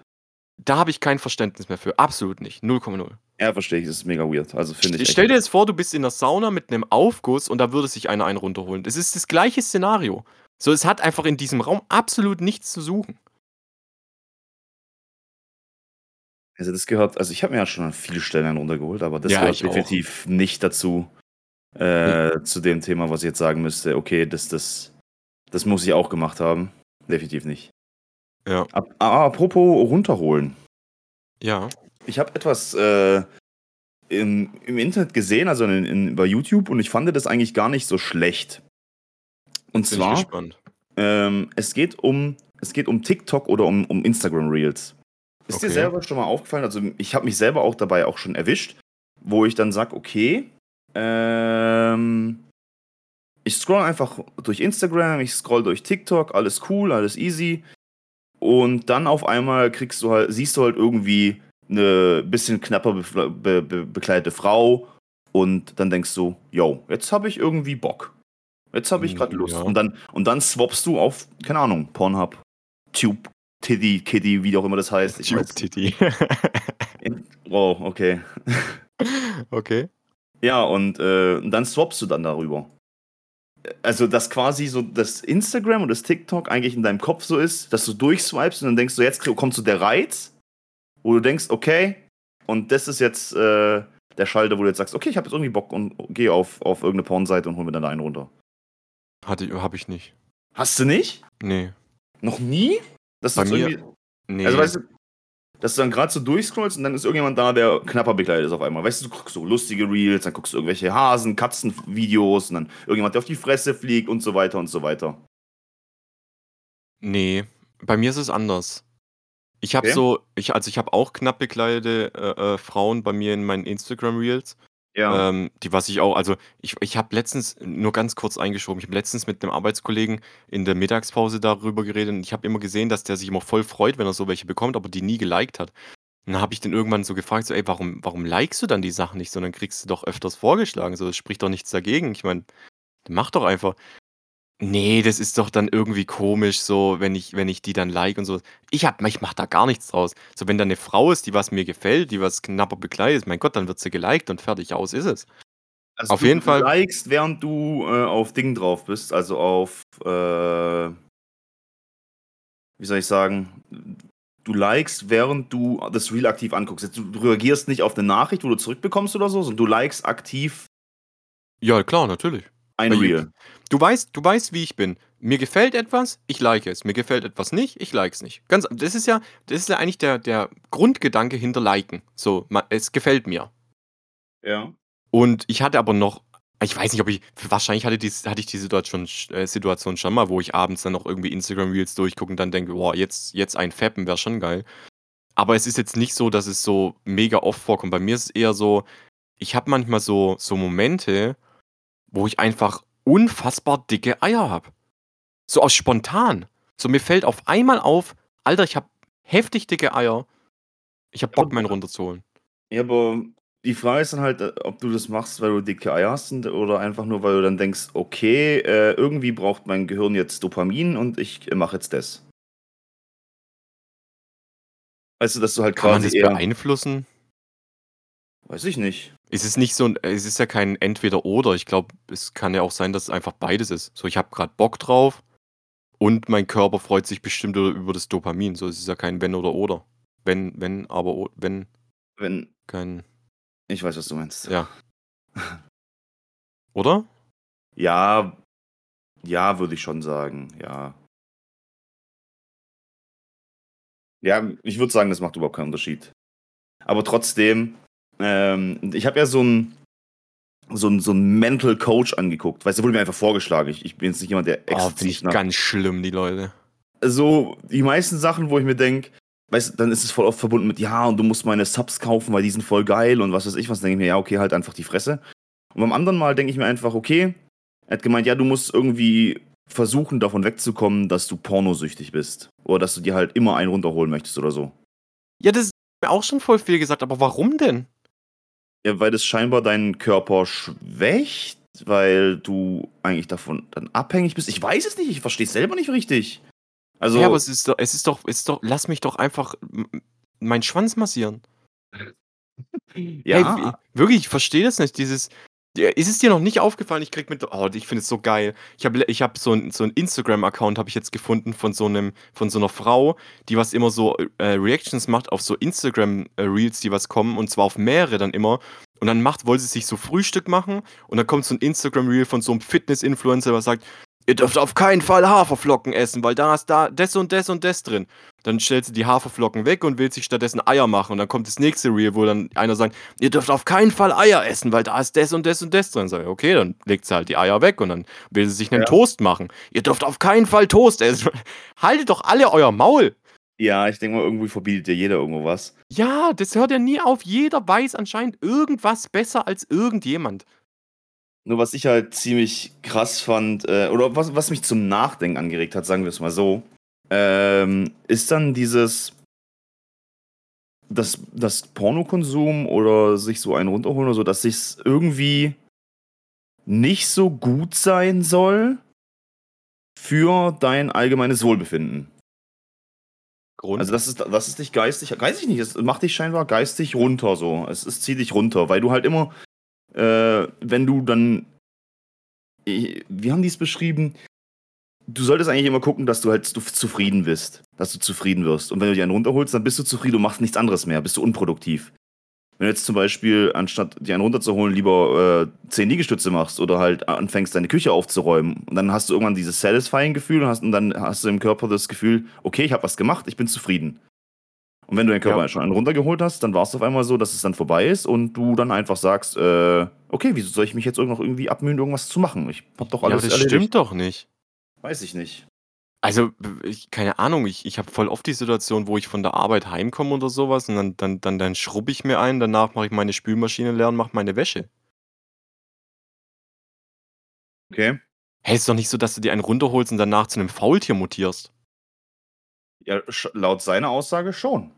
B: da habe ich kein Verständnis mehr für. Absolut nicht. 0,0.
A: Ja, verstehe ich. Das ist mega weird. Also, finde ich
B: stell dir jetzt vor, du bist in der Sauna mit 'nem Aufguss und da würde sich einer einen runterholen. Es ist das gleiche Szenario. So, es hat einfach in diesem Raum absolut nichts zu suchen.
A: Also, das gehört also, ich habe mir ja schon an vielen Stellen einen runtergeholt, aber das
B: Ja,
A: gehört
B: ich auch.
A: definitiv nicht dazu, Äh, zu dem Thema, was ich jetzt sagen müsste: „Okay, das das das muss ich auch gemacht haben.“ Definitiv nicht.
B: Ja.
A: Ap a apropos runterholen.
B: Ja.
A: Ich habe etwas, äh, im im Internet gesehen, also in in bei YouTube und ich fand das eigentlich gar nicht so schlecht. Und
B: Bin
A: zwar, ähm, es geht um es geht um TikTok oder um um Instagram Reels. Ist dir
B: Okay.
A: selber schon mal aufgefallen also, ich habe mich selber auch dabei auch schon erwischt, wo ich dann sage: „Okay, ähm, ich scrolle einfach durch Instagram, ich scrolle durch TikTok, alles cool, alles easy.“ Und dann auf einmal kriegst du halt siehst du halt irgendwie 'ne bisschen knapper befl be be bekleidete Frau und dann denkst du: „Jo, jetzt habe ich irgendwie Bock. Jetzt habe ich grad
B: Hm,
A: Lust.“
B: ja.
A: Und dann und dann swappst du auf, keine Ahnung, Pornhub, Tube, Tiddy, Kiddy, wie auch immer das heißt. Ich
B: Tube Titty.
A: oh, okay.
B: Okay.
A: Ja, und, äh, dann swappst du dann darüber. Also, dass quasi so das Instagram und das TikTok eigentlich in deinem Kopf so ist, dass du durchswipest und dann denkst du, jetzt kommt so der Reiz, wo du denkst: „Okay, und das ist jetzt, äh, der Schalter, wo du jetzt sagst: „Okay, ich habe jetzt irgendwie Bock und gehe auf auf irgend 'ne Pornseite und hole mir dann da einen runter.“
B: Hatte i habe ich nicht.
A: Hast du nicht?
B: Ne.
A: Noch nie?
B: Bei
A: jetzt
B: mir
A: irgendwie
B: ne.
A: also, weißt du, dass du dann grad so durchscrollst und dann ist irgendjemand da, der knapper bekleidet ist auf einmal. Weißt du, du guckst so lustige Reels, dann guckst du irgendwelche Hasen, Katzenvideos und dann irgendjemand, der auf die Fresse fliegt und so weiter und so weiter.
B: Ne, bei mir ist es anders. Ich habe
A: Okay.
B: so ich also, ich habe auch knapp bekleidete, äh, äh, Frauen bei mir in meinen Instagram Reels.
A: Ja.
B: Ähm, die was ich auch also, ich ich habe letztens nur ganz kurz eingeschoben, ich habe letztens mit 'nem Arbeitskollegen in der Mittagspause darüber geredet und ich habe immer gesehen, dass der sich immer voll freut, wenn er so welche bekommt, aber die nie geliked hat. Und dann habe ich den irgendwann so gefragt, so: „Ey, warum warum likest du dann die Sachen nicht, sondern kriegst du doch öfters vorgeschlagen? So, es spricht doch nichts dagegen. Ich meine, mach doch einfach.“ Ne, das ist doch dann irgendwie komisch so, wenn ich wenn ich die dann like und so. Ich habe ich mache da gar nichts draus. So, wenn da 'ne Frau ist, die was mir gefällt, die was knapper bekleidet ist, mein Gott, dann wird sie geliked und fertig, aus ist es.
A: Also,
B: Auf
A: du
B: jeden Fall
A: likest, während du, äh, auf Ding drauf bist, also auf, äh wie soll ich sagen? Du likest, während du das Reel aktiv anguckst. Jetzt du du reagierst nicht auf 'ne Nachricht, wo du zurückbekommst oder so, sondern du likest aktiv
B: Ja, klar, natürlich.
A: Ein Reel.
B: Du weißt du weißt, wie ich bin. Mir gefällt etwas, ich like es. Mir gefällt etwas nicht, ich like es nicht. Ganz das ist ja das ist ja eigentlich der der Grundgedanke hinter Liken. So, ma es gefällt mir.
A: Ja.
B: Und ich hatte aber noch ich weiß nicht, ob ich wahrscheinlich hatte dies hatte ich die Situation äh, Situation schon mal, wo ich abends dann noch irgendwie Instagram Reels durchgucke und dann denke: „Boah, jetzt jetzt ein fappen wäre schon geil.“ Aber es ist jetzt nicht so, dass es so mega oft vorkommt. Bei mir ist es eher so, ich habe manchmal so so Momente, wo ich einfach unfassbar dicke Eier habe. So aus spontan. So, mir fällt auf einmal auf: Alter, ich habe heftig dicke Eier. Ich habe Bock, meinen runterzuholen.
A: Ja, aber die Frage ist dann halt, äh, ob du das machst, weil du dicke Eier hast oder einfach nur, weil du dann denkst, okay, äh, irgendwie braucht mein Gehirn jetzt Dopamin und ich äh, mache jetzt das. Weißt du, dass du halt
B: Kann man
A: quasi
B: das
A: eher,
B: beeinflussen?
A: weiß ich nicht.
B: Es ist nicht so es ist ja kein Entweder-Oder. Ich glaube, es kann ja auch sein, dass es einfach beides ist. So, ich habe grad Bock drauf und mein Körper freut sich bestimmt über das Dopamin. So, es ist ja kein Wenn oder Oder. Wenn wenn, aber wenn
A: Wenn,
B: kein
A: ich weiß, was du meinst.
B: ja. Oder?
A: Ja, ja, würde ich schon sagen, ja. Ja, ich würde sagen, das macht überhaupt keinen Unterschied. Aber trotzdem, ähm, ich habe ja so 'n so 'n so 'n Mental Coach angeguckt. Weißt du, wurde mir einfach vorgeschlagen. Ich ich bin jetzt nicht jemand, der
B: Oh, finde ich
A: nach
B: ganz schlimm, die Leute.
A: so die meisten Sachen, wo ich mir denke weißt du, dann ist es voll oft verbunden mit: „Ja, und du musst meine Subs kaufen, weil die sind voll geil“ und was weiß ich was. Denke ich mir: „Ja, okay, halt einfach die Fresse.“ Und beim anderen Mal denke ich mir einfach: „Okay“ er hat gemeint: „Ja, du musst irgendwie versuchen, davon wegzukommen, dass du pornosüchtig bist oder dass du dir halt immer einen runterholen möchtest oder so.“
B: Ja, das ist mir auch schon voll viel gesagt, aber warum denn?
A: Ja, weil das scheinbar deinen Körper schwächt, weil du eigentlich davon dann abhängig bist. Ich weiß es nicht, ich verstehe es selber nicht richtig. Also
B: Ja, aber es ist doch es ist doch es ist doch lass mich doch einfach meinen Schwanz massieren. Hey,
A: ja.
B: w wirklich, ich verstehe das nicht, dieses ist es dir noch nicht aufgefallen? Ich kriege mit oh, ich finde es so geil. Ich habe ich habe so 'n so Instagram-Account habe ich jetzt gefunden von so 'nem von so 'ner Frau, die was immer so, äh, Reactions macht auf so Instagram, äh, Reels, die was kommen und zwar auf mehrere dann immer. Und dann macht wollte sie sich so Frühstück machen und dann kommt so 'n Instagram-Reel von so 'nem Fitness-Influencer, was sagt: „Ihr dürft auf keinen Fall Haferflocken essen, weil da ist da das und das und das drin.“ Dann stellt sie die Haferflocken weg und will sich stattdessen Eier machen und dann kommt das nächste Reel, wo dann einer sagt: „Ihr dürft auf keinen Fall Eier essen, weil da ist das und das und das drin.“ Sage ich: „Okay“, dann legt sie halt die Eier weg und dann will sie sich 'nen
A: Ja.
B: Toast machen. „Ihr dürft auf keinen Fall Toast essen.“ Haltet doch alle euer Maul!
A: Ja, ich denke mal, irgendwie verbietet dir jeder irgendwo was.
B: Ja, das hört ja nie auf. Jeder weiß anscheinend irgendwas besser als irgendjemand.
A: Nur was ich halt ziemlich krass fand, äh, oder was was mich zum Nachdenken angeregt hat, sagen wir's mal so, ähm, ist dann dieses dass dass Pornokonsum oder sich so einen runterholen oder so, dass sich's irgendwie nicht so gut sein soll für dein allgemeines Wohlbefinden.
B: Grund?
A: Also, das ist das ist dich geistig weiß ich nicht, es macht dich scheinbar geistig runter so. Es es zieht dich runter, weil du halt immer, äh, wenn du dann wie haben die's beschrieben? Du solltest eigentlich immer gucken, dass du halt zufrieden bist, dass du zufrieden wirst. Und wenn du dir einen runterholst, dann bist du zufrieden und machst nichts anderes mehr, bist du unproduktiv. Wenn du jetzt zum Beispiel, anstatt dir einen runterzuholen, lieber, äh, 10 Liegestütze machst oder halt anfängst, deine Küche aufzuräumen und dann hast du irgendwann dieses satisfying Gefühl und und dann hast du im Körper das Gefühl: „Okay, ich habe was gemacht, ich bin zufrieden.“ Und wenn du deinen Körper
B: Ja.
A: schon einen runtergeholt hast, dann war's auf einmal so, dass es dann vorbei ist und du dann einfach sagst: „Äh, okay, wieso soll ich mich jetzt noch irgendwie abmühen, irgendwas zu machen? Ich habe doch
B: Ja, aber
A: alles
B: das
A: erledigt.“
B: stimmt doch nicht.
A: Weiß ich nicht.
B: Also, ich keine Ahnung, ich ich habe voll oft die Situation, wo ich von der Arbeit heimkomme oder so was und dann dann dann dann schrubbe ich mir einen, danach mache ich meine Spülmaschine leer und mache meine Wäsche.
A: Okay.
B: Hey, ist doch nicht so, dass du dir einen runterholst und danach zu 'nem Faultier mutierst.
A: Ja, laut seiner Aussage schon.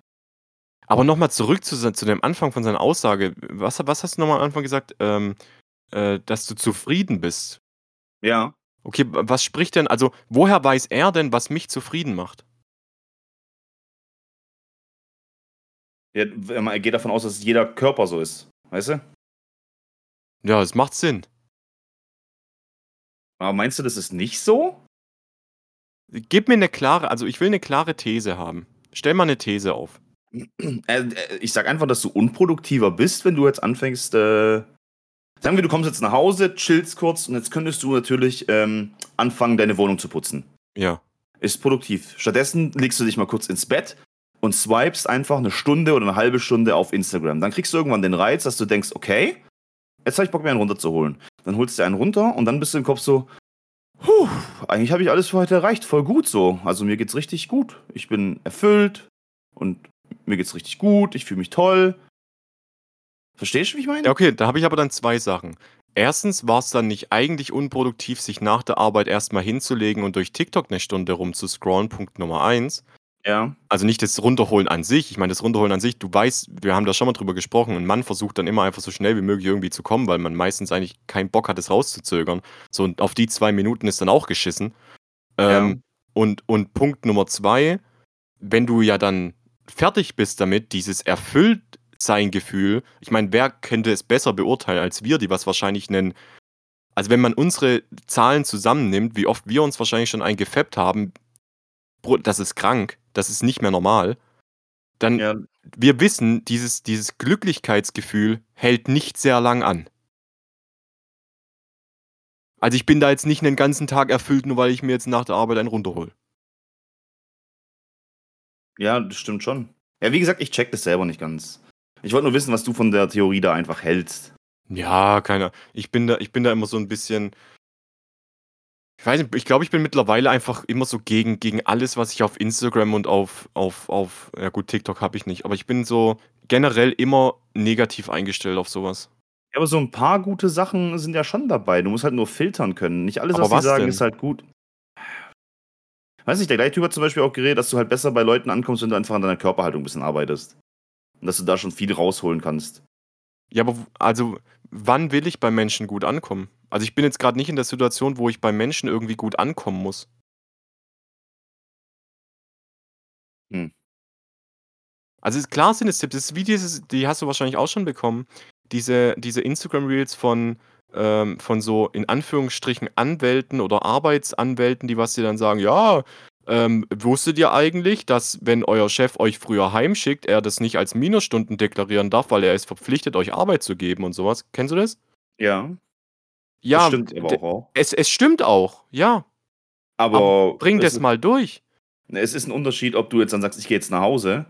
B: Aber noch mal zurück zu zu dem Anfang von seiner Aussage. Was was hast du noch mal am Anfang gesagt? Ähm, äh, dass du zufrieden bist.
A: Ja.
B: Okay, was spricht denn also, woher weiß er denn, was mich zufrieden macht?
A: Ja, er geht davon aus, dass jeder Körper so ist, weißt du?
B: Ja, es macht Sinn.
A: Aber meinst du, das ist nicht so?
B: Gib mir 'ne klare also, ich will 'ne klare These haben. Stell mal 'ne These auf.
A: Äh, äh, ich sage einfach, dass du unproduktiver bist, wenn du jetzt anfängst, äh sagen wir, du kommst jetzt nach Hause, chillst kurz und jetzt könntest du natürlich, ähm, anfangen, deine Wohnung zu putzen.
B: Ja.
A: Ist produktiv. Stattdessen legst du dich mal kurz ins Bett und swipest einfach 'ne Stunde oder 'ne halbe Stunde auf Instagram. Dann kriegst du irgendwann den Reiz, dass du denkst: „Okay, jetzt habe ich Bock, mir einen runterzuholen.“ Dann holst du dir einen runter und dann bist du im Kopf so: „Hu, eigentlich habe ich alles für heute erreicht, voll gut so. Also, mir geht's richtig gut. Ich bin erfüllt und mir geht's richtig gut, ich fühle mich toll.“ Verstehst du, wie ich meine?
B: Ja, okay, da habe ich aber dann 2 Sachen. 1. war's dann nicht eigentlich unproduktiv, sich nach der Arbeit erst mal hinzulegen und durch TikTok 'ne Stunde rumzuscrollen, Punkt Nummer 1.
A: Ja.
B: Also nicht das Runterholen an sich. Ich meine, das Runterholen an sich, du weißt, wir haben da schon mal drüber gesprochen, ein Mann versucht dann immer einfach so schnell wie möglich irgendwie zu kommen, weil man meistens eigentlich keinen Bock hat, es rauszuzögern. So, und auf die zwei Minuten ist dann auch geschissen. Ähm, und, und Punkt Nummer zwei, wenn du ja dann fertig bist damit, dieses Erfülltsein-Gefühl, ich meine, wer könnte es besser beurteilen als wir, die was wahrscheinlich nennen, also wenn man unsere Zahlen zusammennimmt, wie oft wir uns wahrscheinlich schon eingefappt haben, das ist krank, das ist nicht mehr normal, dann
A: Ja.
B: wir wissen, dieses, dieses Glücklichkeitsgefühl hält nicht sehr lang an. Also ich bin da jetzt nicht einen ganzen Tag erfüllt, nur weil ich mir jetzt nach der Arbeit einen runterhole.
A: Ja, das stimmt schon. Ja, wie gesagt, ich check das selber nicht ganz. Ich wollte nur wissen, was du von der Theorie da einfach hältst.
B: Ja, keiner. Ich bin da, ich bin da immer so ein bisschen. Ich weiß nicht, ich glaube, ich bin mittlerweile einfach immer so gegen, gegen alles, was ich auf Instagram und auf, auf, auf, ja gut, TikTok habe ich nicht, aber ich bin so generell immer negativ eingestellt auf sowas.
A: Ja, aber so ein paar gute Sachen sind ja schon dabei. Du musst halt nur filtern können. Nicht alles,
B: Aber
A: was sie sagen,
B: denn?
A: ist halt gut. Weiß nicht, der gleiche Typ hat zum Beispiel auch geredet, dass du halt besser bei Leuten ankommst, wenn du einfach an deiner Körperhaltung ein bisschen arbeitest. Und dass du da schon viel rausholen kannst.
B: Ja, aber also, wann will ich bei Menschen gut ankommen? Also ich bin jetzt gerade nicht in der Situation, wo ich bei Menschen irgendwie gut ankommen muss.
A: Hm.
B: Also ist- klar sind es Tipps. Das ist wie dieses, die hast du wahrscheinlich auch schon bekommen. Diese, diese Instagram-Reels von, ähm, von so in Anführungsstrichen Anwälten oder Arbeitsanwälten, die was dir dann sagen, ja, ähm, wusstet ihr eigentlich, dass wenn euer Chef euch früher heimschickt, er das nicht als Minusstunden deklarieren darf, weil er ist verpflichtet, euch Arbeit zu geben und sowas? Kennst du das?
A: Ja,
B: Ja,
A: das stimmt aber auch.
B: Es, es stimmt auch, ja.
A: Aber,
B: Aber bring das mal durch.
A: Es ist ein Unterschied, ob du jetzt dann sagst, ich gehe jetzt nach Hause.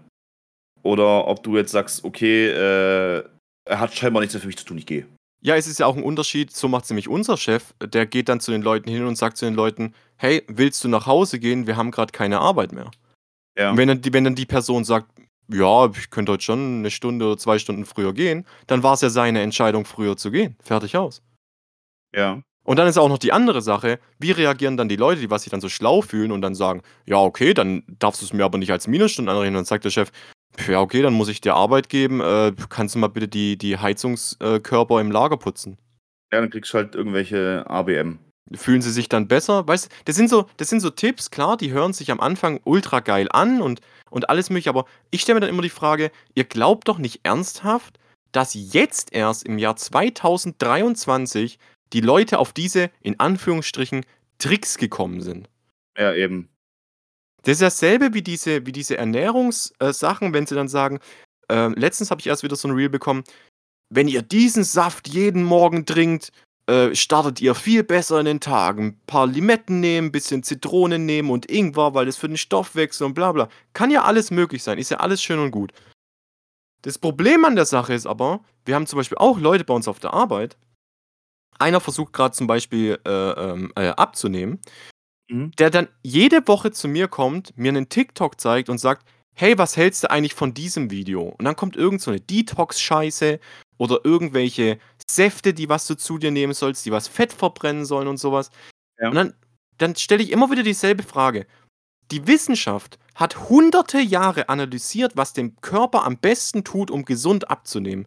A: Oder ob du jetzt sagst, okay, äh, er hat scheinbar nichts mehr für mich zu tun, ich gehe.
B: Ja, es ist ja auch ein Unterschied, so macht nämlich unser Chef, der geht dann zu den Leuten hin und sagt zu den Leuten, hey, willst du nach Hause gehen? Wir haben gerade keine Arbeit mehr.
A: Ja.
B: Und wenn dann, die, wenn dann die Person sagt, ja, ich könnte heute schon eine Stunde oder zwei Stunden früher gehen, dann war es ja seine Entscheidung, früher zu gehen. Fertig aus.
A: ja.
B: Und dann ist auch noch die andere Sache, wie reagieren dann die Leute, die was sich dann so schlau fühlen und dann sagen, ja, okay, dann darfst du es mir aber nicht als Minusstunden anrechnen. Und dann sagt der Chef, ja, okay, dann muss ich dir Arbeit geben, äh, kannst du mal bitte die, die Heizungskörper im Lager putzen.
A: Ja, dann kriegst du halt irgendwelche ABM.
B: Fühlen sie sich dann besser? Weißt du, das sind so, das sind so Tipps, klar, die hören sich am Anfang ultra geil an und, und alles mögliche, aber ich stelle mir dann immer die Frage, ihr glaubt doch nicht ernsthaft, dass jetzt erst im Jahr 2023 die Leute auf diese, in Anführungsstrichen, Tricks gekommen sind.
A: Ja, eben.
B: Das ist dasselbe wie diese, wie diese Ernährungssachen, wenn sie dann sagen, äh, letztens habe ich erst wieder so ein Reel bekommen, wenn ihr diesen Saft jeden Morgen trinkt, äh, startet ihr viel besser in den Tag. Ein paar Limetten nehmen, ein bisschen Zitronen nehmen und Ingwer, weil das für den Stoffwechsel und bla bla. Kann ja alles möglich sein, ist ja alles schön und gut. Das Problem an der Sache ist aber, wir haben zum Beispiel auch Leute bei uns auf der Arbeit. Einer versucht gerade zum Beispiel äh, ähm, äh, abzunehmen
A: Mhm.
B: der dann jede Woche zu mir kommt, mir einen TikTok zeigt und sagt, hey, was hältst du eigentlich von diesem Video? Und dann kommt irgend so eine Detox-Scheiße oder irgendwelche Säfte, die was du zu dir nehmen sollst, die was Fett verbrennen sollen und sowas.
A: Ja.
B: Und dann, dann stelle ich immer wieder dieselbe Frage. Die Wissenschaft hat hunderte Jahre analysiert, was dem Körper am besten tut, um gesund abzunehmen.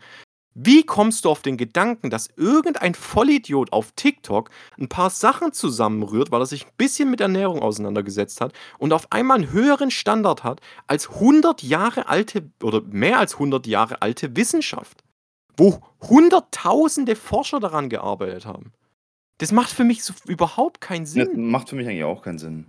B: Wie kommst du auf den Gedanken, dass irgendein Vollidiot auf TikTok ein paar Sachen zusammenrührt, weil er sich ein bisschen mit Ernährung auseinandergesetzt hat und auf einmal einen höheren Standard hat als 100 Jahre alte oder mehr als 100 Jahre alte Wissenschaft, wo hunderttausende Forscher daran gearbeitet haben? Das macht für mich so überhaupt keinen
A: Das
B: Sinn.
A: macht für mich eigentlich auch keinen Sinn.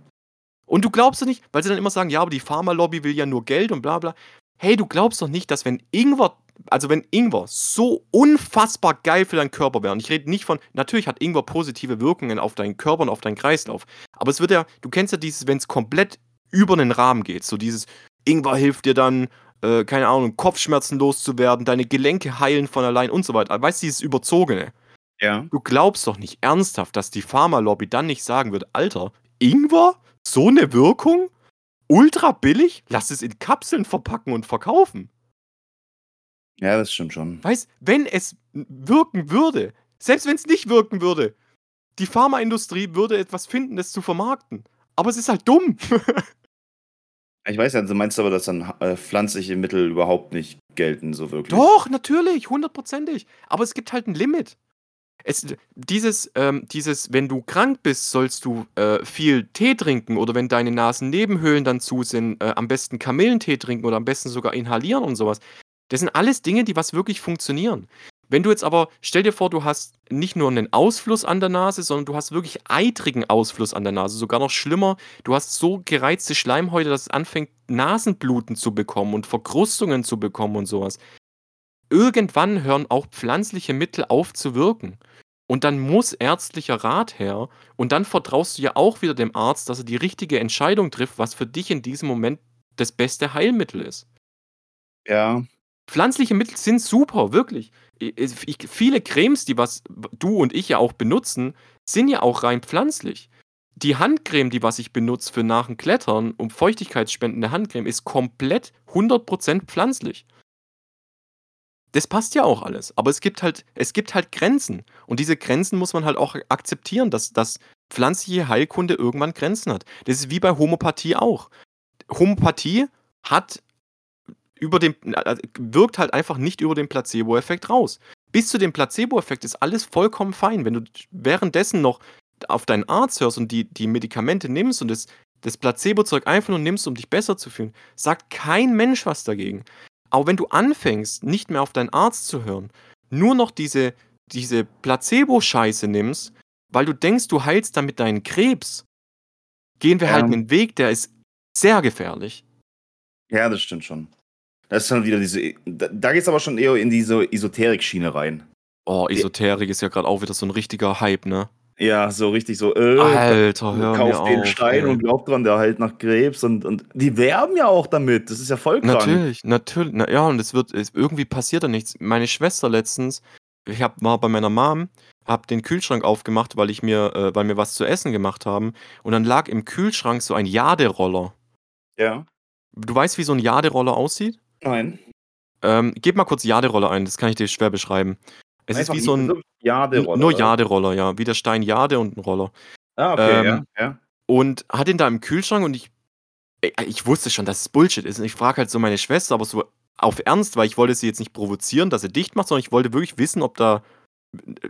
B: Und du glaubst doch nicht, weil sie dann immer sagen, ja, aber die Pharmalobby will ja nur Geld und bla bla. Hey, du glaubst doch nicht, dass wenn Ingwer, also wenn Ingwer so unfassbar geil für deinen Körper wäre, und ich rede nicht von, natürlich hat Ingwer positive Wirkungen auf deinen Körper und auf deinen Kreislauf, aber es wird ja, du kennst ja dieses, wenn es komplett über den Rahmen geht, so dieses Ingwer hilft dir dann, äh, keine Ahnung, Kopfschmerzen loszuwerden, deine Gelenke heilen von allein und so weiter. Weißt du, dieses Überzogene.
A: Ja.
B: Du glaubst doch nicht ernsthaft, dass die Pharmalobby dann nicht sagen wird, Alter, Ingwer? So eine Wirkung? Ultra billig? Lass es in Kapseln verpacken und verkaufen.
A: Ja, das stimmt schon.
B: Weißt, wenn es wirken würde, selbst wenn es nicht wirken würde, die Pharmaindustrie würde etwas finden, das zu vermarkten. Aber es ist halt dumm.
A: Ich weiß ja, du meinst aber, dass dann äh, pflanzliche Mittel überhaupt nicht gelten, so wirklich.
B: Doch, natürlich, hundertprozentig. Aber es gibt halt ein Limit. Es, dieses, ähm, dieses, wenn du krank bist, sollst du äh, viel Tee trinken oder wenn deine Nasennebenhöhlen dann zu sind, äh, am besten Kamillentee trinken oder am besten sogar inhalieren und sowas. Das sind alles Dinge, die was wirklich funktionieren. Wenn du jetzt aber, stell dir vor, du hast nicht nur einen Ausfluss an der Nase, sondern du hast wirklich eitrigen Ausfluss an der Nase. Sogar noch schlimmer, du hast so gereizte Schleimhäute, dass es anfängt, Nasenbluten zu bekommen und Verkrustungen zu bekommen und sowas. Irgendwann hören auch pflanzliche Mittel auf zu wirken. Und dann muss ärztlicher Rat her. Und dann vertraust du ja auch wieder dem Arzt, dass er die richtige Entscheidung trifft, was für dich in diesem Moment das beste Heilmittel ist.
A: Ja.
B: Pflanzliche Mittel sind super, wirklich. Ich, viele Cremes, die was du und ich ja auch benutzen, sind ja auch rein pflanzlich. Die Handcreme, die was ich benutze für nach dem Klettern, um feuchtigkeitsspendende Handcreme, ist komplett 100% pflanzlich. Das passt ja auch alles, aber es gibt halt es gibt halt Grenzen und diese Grenzen muss man halt auch akzeptieren, dass dass pflanzliche Heilkunde irgendwann Grenzen hat. Das ist wie bei Homöopathie auch. Homöopathie hat über den äh, wirkt halt einfach nicht über den Placebo-Effekt raus. Bis zu dem Placebo-Effekt ist alles vollkommen fein. Wenn du währenddessen noch auf deinen Arzt hörst und die die Medikamente nimmst und das das Placebo-Zeug einfach nur nimmst, um dich besser zu fühlen, sagt kein Mensch was dagegen. Aber wenn du anfängst, nicht mehr auf deinen Arzt zu hören, nur noch diese, diese Placebo-Scheiße nimmst, weil du denkst, du heilst damit deinen Krebs, gehen wir halt
A: Ja.
B: einen Weg, der ist sehr gefährlich.
A: Ja, das stimmt schon. Das ist dann wieder diese. Da, da geht es aber schon eher in diese Esoterik-Schiene rein.
B: Oh, Esoterik ist ja gerade auch wieder so ein richtiger Hype, ne?
A: Ja, so richtig so, äh,
B: Alter, hör mir
A: kauf den
B: auf,
A: Stein
B: ey.
A: und glaub dran, der heilt nach Krebs und, und die werben ja auch damit. Das ist ja voll krank.
B: Natürlich, natürlich. Na, ja, und es wird, es, irgendwie passiert da nichts. Meine Schwester letztens, ich hab, war bei meiner Mom, hab den Kühlschrank aufgemacht, weil ich mir, äh, weil wir was zu essen gemacht haben. Und dann lag im Kühlschrank so ein Jaderoller.
A: Ja.
B: Du weißt, wie so ein Jaderoller aussieht?
A: Nein.
B: Ähm, gib mal kurz Jaderoller ein, das kann ich dir schwer beschreiben. Es
A: Einfach
B: ist wie so ein.
A: Jaderoller.
B: nur? Jaderoller, ja. Wie der Stein Jade und ein Roller.
A: Ah, okay,
B: Ähm,
A: ja, ja.
B: Und hat ihn da im Kühlschrank und ich. Ich wusste schon, dass es Bullshit ist. Und ich frage halt so meine Schwester, aber so auf Ernst, weil ich wollte sie jetzt nicht provozieren, dass sie dicht macht, sondern ich wollte wirklich wissen, ob da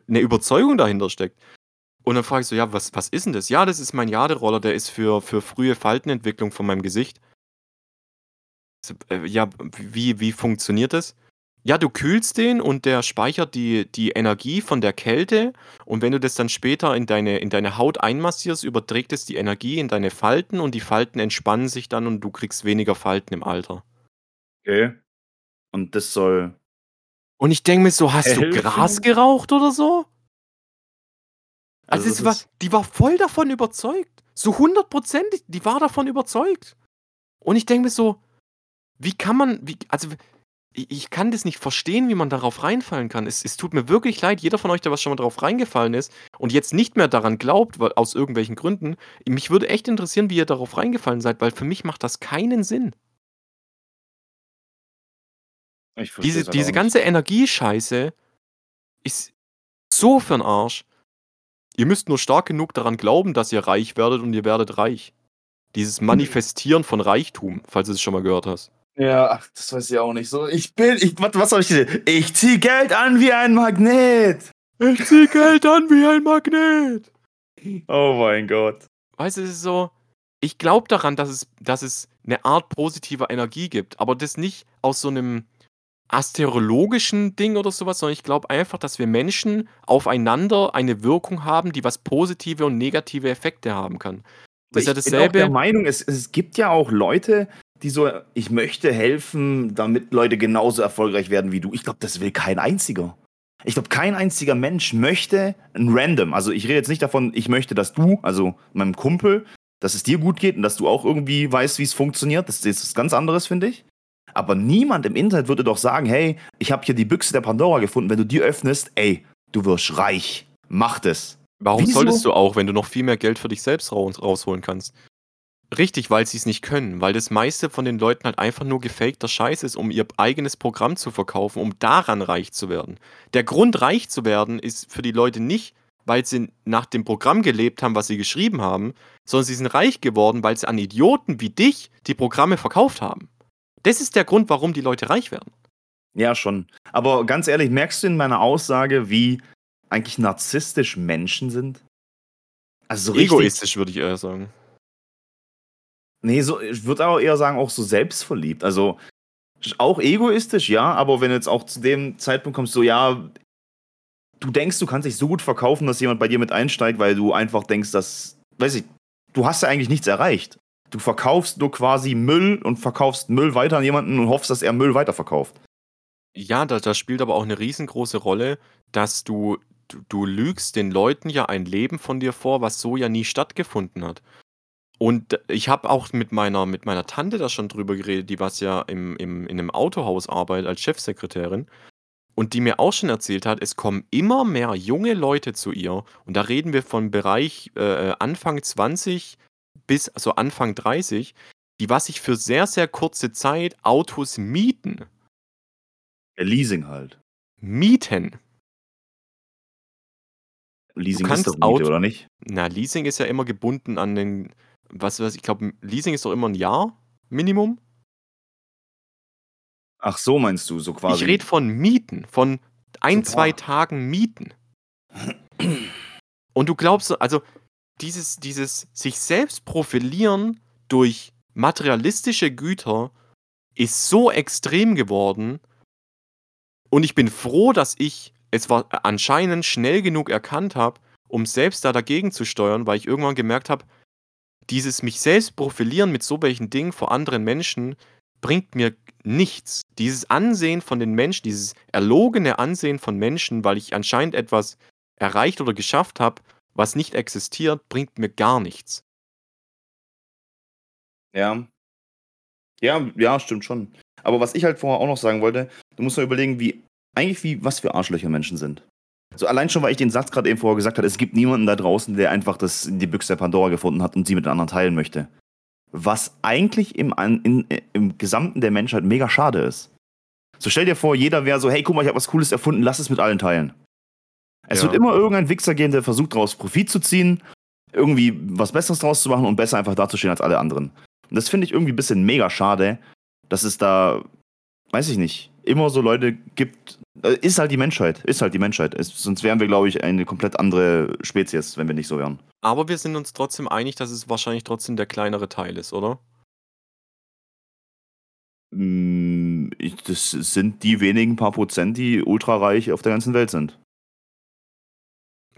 B: eine Überzeugung dahinter steckt. Und dann frage ich so, ja, was, was ist denn das? Ja, das ist mein Jaderoller, der ist für, für frühe Faltenentwicklung von meinem Gesicht. Äh, Ja, wie, wie funktioniert das? Ja, du kühlst den und der speichert die, die Energie von der Kälte und wenn du das dann später in deine, in deine Haut einmassierst, überträgt es die Energie in deine Falten und die Falten entspannen sich dann und du kriegst weniger Falten im Alter.
A: Okay. Und das soll.
B: Und ich denke mir so, hast du
A: Helfen?
B: Gras geraucht oder so? Also,
A: Also
B: war, die war voll davon überzeugt. So hundertprozentig, die war davon überzeugt. Und ich denke mir so, wie kann man, wie, also ich, kann das nicht verstehen, wie man darauf reinfallen kann. Es, es tut mir wirklich leid, jeder von euch, der was schon mal darauf reingefallen ist und jetzt nicht mehr daran glaubt, weil, aus irgendwelchen Gründen. Mich würde echt interessieren, wie ihr darauf reingefallen seid, weil für mich macht das keinen Sinn. Diese,
A: halt
B: diese ganze Energiescheiße ist so für'n Arsch. Ihr müsst nur stark genug daran glauben, dass ihr reich werdet und ihr werdet reich. Dieses Manifestieren von Reichtum, falls du es schon mal gehört hast.
A: Ja, ach, das weiß ich auch nicht. So, ich bin. Ich, was, was soll ich dir? Ich zieh Geld an wie ein Magnet.
B: Ich zieh Geld an wie ein Magnet.
A: Oh mein Gott.
B: Weißt du, es ist so, ich glaube daran, dass es, dass es eine Art positiver Energie gibt, aber das nicht aus so einem astrologischen Ding oder sowas, sondern ich glaube einfach, dass wir Menschen aufeinander eine Wirkung haben, die was positive und negative Effekte haben kann. Das ist ja
A: ich bin auch der
B: dasselbe.
A: Meinung, es, es gibt ja auch Leute, die so, ich möchte helfen, damit Leute genauso erfolgreich werden wie du. Ich glaube, das will kein einziger. Ich glaube, kein einziger Mensch möchte ein Random. Also ich rede jetzt nicht davon, ich möchte, dass du, also meinem Kumpel, dass es dir gut geht und dass du auch irgendwie weißt, wie es funktioniert. Das ist was ganz anderes, finde ich. Aber niemand im Internet würde doch sagen, hey, ich habe hier die Büchse der Pandora gefunden. Wenn du die öffnest, ey, du wirst reich. Mach das.
B: Warum
A: Wieso?
B: solltest du auch, wenn du noch viel mehr Geld für dich selbst raus, rausholen kannst? Richtig, weil sie es nicht können, weil das meiste von den Leuten halt einfach nur gefakter Scheiß ist, um ihr eigenes Programm zu verkaufen, um daran reich zu werden. Der Grund, reich zu werden, ist für die Leute nicht weil sie nach dem Programm gelebt haben, was sie geschrieben haben, sondern sie sind reich geworden, weil sie an Idioten wie dich die Programme verkauft haben. Das ist der Grund, warum die Leute reich werden.
A: Ja, schon. Aber ganz ehrlich, merkst du in meiner Aussage, wie eigentlich narzisstisch Menschen sind?
B: Also so richtig, Egoistisch, würde ich eher sagen.
A: Nee, so, ich würde auch eher sagen, auch so selbstverliebt. Also auch egoistisch, ja, aber wenn jetzt auch zu dem Zeitpunkt kommst, so, ja, du denkst, du kannst dich so gut verkaufen, dass jemand bei dir mit einsteigt, weil du einfach denkst, dass, weiß ich, du hast ja eigentlich nichts erreicht. Du verkaufst nur quasi Müll und verkaufst Müll weiter an jemanden und hoffst, dass er Müll weiterverkauft.
B: Ja, da, da spielt aber auch eine riesengroße Rolle, dass du, du, du lügst den Leuten ja ein Leben von dir vor, was so ja nie stattgefunden hat. Und ich habe auch mit meiner, mit meiner Tante da schon drüber geredet, die was ja im, im, in einem Autohaus arbeitet als Chefsekretärin. Und die mir auch schon erzählt hat, es kommen immer mehr junge Leute zu ihr. Und da reden wir von Bereich äh, Anfang 20 bis so Anfang 30, die was sich für sehr, sehr kurze Zeit Autos mieten.
A: Leasing halt.
B: Mieten.
A: Leasing ist doch Miete, oder nicht?
B: Na, Leasing ist ja immer gebunden an den, was weiß ich glaube, Leasing ist doch immer ein Jahr Minimum.
A: Ach so meinst du, so quasi.
B: Ich rede von Mieten, von ein, so, zwei Tagen Mieten. Und du glaubst, also dieses, dieses sich selbst profilieren durch materialistische Güter ist so extrem geworden. Und ich bin froh, dass ich es war anscheinend schnell genug erkannt habe, um selbst da dagegen zu steuern, weil ich irgendwann gemerkt habe, dieses mich selbst profilieren mit so welchen Dingen vor anderen Menschen bringt mir nichts. Dieses Ansehen von den Menschen, dieses erlogene Ansehen von Menschen, weil ich anscheinend etwas erreicht oder geschafft habe, was nicht existiert, bringt mir gar nichts.
A: Ja. Ja, ja, stimmt schon. Aber was ich halt vorher auch noch sagen wollte, du musst mal überlegen, wie eigentlich wie was für Arschlöcher Menschen sind. So allein schon, weil ich den Satz gerade eben vorher gesagt habe, es gibt niemanden da draußen, der einfach das, die Büchse der Pandora gefunden hat und sie mit den anderen teilen möchte. Was eigentlich im, in, im Gesamten der Menschheit mega schade ist. So stell dir vor, jeder wäre so, hey, guck mal, ich habe was Cooles erfunden, lass es mit allen teilen. Es ja. wird immer irgendein Wichser geben, der versucht, daraus Profit zu ziehen, irgendwie was Besseres draus zu machen und besser einfach dazustehen als alle anderen. Und das finde ich irgendwie ein bisschen mega schade, dass es da, weiß ich nicht, immer so Leute gibt. Ist halt die Menschheit, ist halt die Menschheit. Es, sonst wären wir, glaube ich, eine komplett andere Spezies, wenn wir nicht so wären.
B: Aber wir sind uns trotzdem einig, dass es wahrscheinlich trotzdem der kleinere Teil ist, oder?
A: Mm, das sind die wenigen paar Prozent, die ultrareich auf der ganzen Welt sind.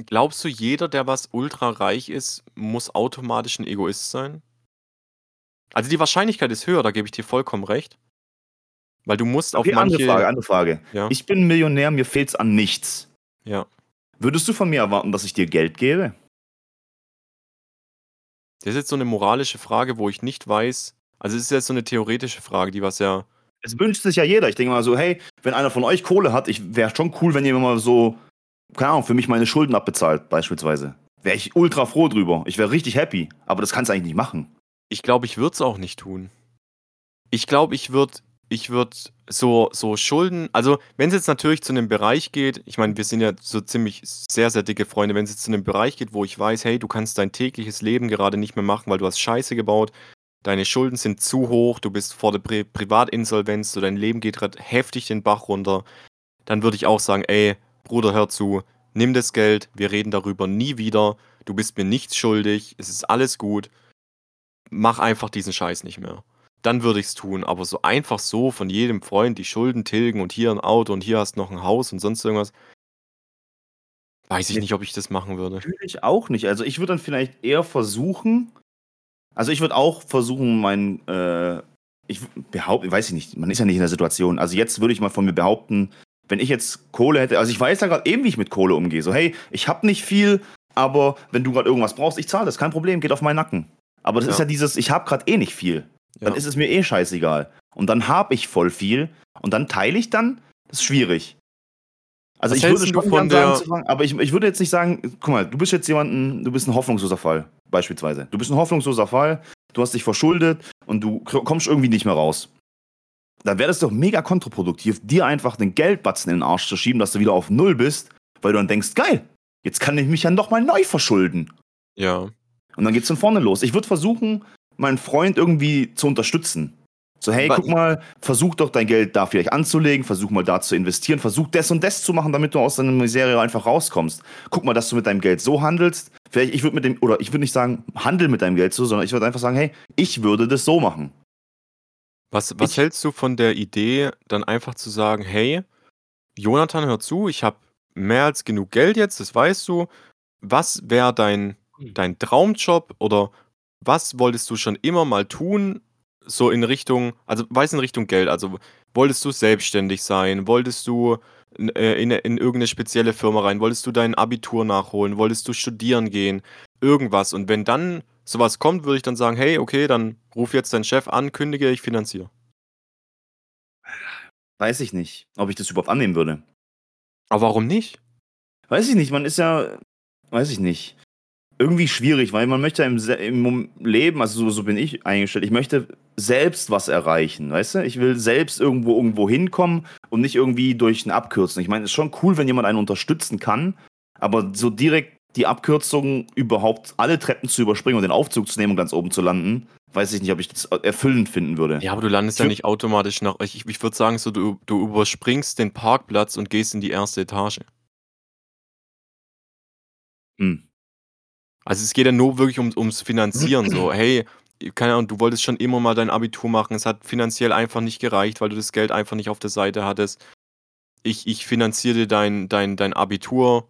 B: Glaubst du, jeder, der was ultrareich ist, muss automatisch ein Egoist sein? Also die Wahrscheinlichkeit ist höher, da gebe ich dir vollkommen recht. Weil du musst auf
A: okay,
B: manche...
A: Andere Frage, andere Frage. Ja? Ich bin Millionär, mir fehlt's an nichts.
B: Ja.
A: Würdest du von mir erwarten, dass ich dir Geld gebe?
B: Das ist jetzt so eine moralische Frage, wo ich nicht weiß. Also es ist jetzt so eine theoretische Frage, die was ja.
A: Es wünscht sich ja jeder. Ich denke mal so, hey, wenn einer von euch Kohle hat, ich wäre schon cool, wenn ihr mir mal so, keine Ahnung, für mich meine Schulden abbezahlt, beispielsweise. Wäre ich ultra froh drüber. Ich wäre richtig happy. Aber das kannst du eigentlich nicht machen.
B: Ich glaube, ich würde es auch nicht tun. Ich glaube, ich würde ich würde so, so Schulden, also wenn es jetzt natürlich zu einem Bereich geht, ich meine, wir sind ja so ziemlich sehr, sehr dicke Freunde, wenn es jetzt zu einem Bereich geht, wo ich weiß, hey, du kannst dein tägliches Leben gerade nicht mehr machen, weil du hast Scheiße gebaut, deine Schulden sind zu hoch, du bist vor der Pri Privatinsolvenz, so dein Leben geht gerade heftig den Bach runter, dann würde ich auch sagen, ey, Bruder, hör zu, nimm das Geld, wir reden darüber nie wieder, du bist mir nichts schuldig, es ist alles gut, mach einfach diesen Scheiß nicht mehr dann würde ich es tun. Aber so einfach so von jedem Freund die Schulden tilgen und hier ein Auto und hier hast noch ein Haus und sonst irgendwas. Weiß ich nicht, ob ich das machen würde.
A: Natürlich auch nicht. Also ich würde dann vielleicht eher versuchen, also ich würde auch versuchen, mein, äh, ich behaupte, weiß ich nicht, man ist ja nicht in der Situation. Also jetzt würde ich mal von mir behaupten, wenn ich jetzt Kohle hätte, also ich weiß ja gerade eben, wie ich mit Kohle umgehe. So, hey, ich habe nicht viel, aber wenn du gerade irgendwas brauchst, ich zahle das, kein Problem, geht auf meinen Nacken. Aber das ist ja dieses, ich habe gerade eh nicht viel. Dann ist es mir eh scheißegal. Und dann habe ich voll viel und dann teile ich dann. Das ist schwierig. Also Was ich würde schon von der... sagen, aber ich, ich würde jetzt nicht sagen, guck mal, du bist jetzt jemanden, du bist ein hoffnungsloser Fall, beispielsweise. Du bist ein hoffnungsloser Fall, du hast dich verschuldet und du kommst irgendwie nicht mehr raus. Dann wäre das doch mega kontraproduktiv, dir einfach den Geldbatzen in den Arsch zu schieben, dass du wieder auf Null bist, weil du dann denkst, geil, Jetzt kann ich mich ja nochmal neu verschulden.
B: Ja.
A: Und dann geht's von vorne los. Ich würde versuchen, meinen Freund irgendwie zu unterstützen. So, hey, guck mal, versuch doch dein Geld da vielleicht anzulegen, versuch mal da zu investieren, versuch das und das zu machen, damit du aus deiner Miserie einfach rauskommst. Guck mal, dass du mit deinem Geld so handelst. Vielleicht, ich würde mit dem, oder ich würde nicht sagen, handel mit deinem Geld so, sondern ich würde einfach sagen, hey, ich würde das so machen.
B: Was, was
A: Ich-
B: hältst du von der Idee, dann einfach zu sagen, hey, Jonathan, hör zu, ich habe mehr als genug Geld jetzt, das weißt du. Was wäre dein, dein Traumjob oder was wolltest du schon immer mal tun, so in Richtung, also weiß in Richtung Geld, also wolltest du selbstständig sein, wolltest du in, äh, in, in irgendeine spezielle Firma rein, wolltest du dein Abitur nachholen, wolltest du studieren gehen, irgendwas. Und wenn dann sowas kommt, würde ich dann sagen, hey, okay, dann ruf jetzt deinen Chef an, kündige, ich finanziere.
A: Weiß ich nicht, ob ich das überhaupt annehmen würde.
B: Aber warum nicht?
A: Weiß ich nicht, man ist ja, weiß ich nicht, irgendwie schwierig, weil man möchte im, im Leben, also so, so bin ich eingestellt, ich möchte selbst was erreichen, weißt du? Ich will selbst irgendwo irgendwo hinkommen und nicht irgendwie durch ein Abkürzen. Ich meine, es ist schon cool, wenn jemand einen unterstützen kann, aber so direkt die Abkürzung überhaupt alle Treppen zu überspringen und den Aufzug zu nehmen und ganz oben zu landen, weiß ich nicht, ob ich das erfüllend finden würde.
B: Ja, aber du landest ja
A: Für-
B: nicht automatisch nach. Ich, ich würde sagen, so du, du überspringst den Parkplatz und gehst in die erste Etage.
A: Hm.
B: Also es geht ja nur wirklich um, ums Finanzieren. So, hey, keine Ahnung, du wolltest schon immer mal dein Abitur machen. Es hat finanziell einfach nicht gereicht, weil du das Geld einfach nicht auf der Seite hattest. Ich, ich finanziere dir dein, dein, dein Abitur.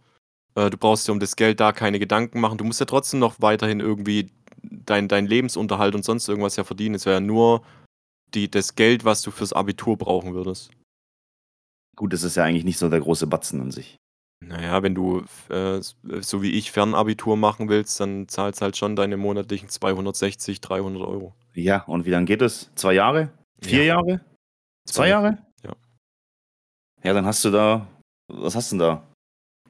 B: Äh, du brauchst dir um das Geld da keine Gedanken machen. Du musst ja trotzdem noch weiterhin irgendwie dein, dein Lebensunterhalt und sonst irgendwas ja verdienen. Es wäre ja nur die, das Geld, was du fürs Abitur brauchen würdest.
A: Gut, das ist ja eigentlich nicht so der große Batzen an sich.
B: Naja, wenn du äh, so wie ich Fernabitur machen willst, dann zahlst halt schon deine monatlichen 260, 300 Euro.
A: Ja, und wie lange geht es? Zwei Jahre? Vier
B: Ja.
A: Jahre? Zwei Jahre?
B: Ja.
A: Ja, dann hast du da. Was hast du denn da?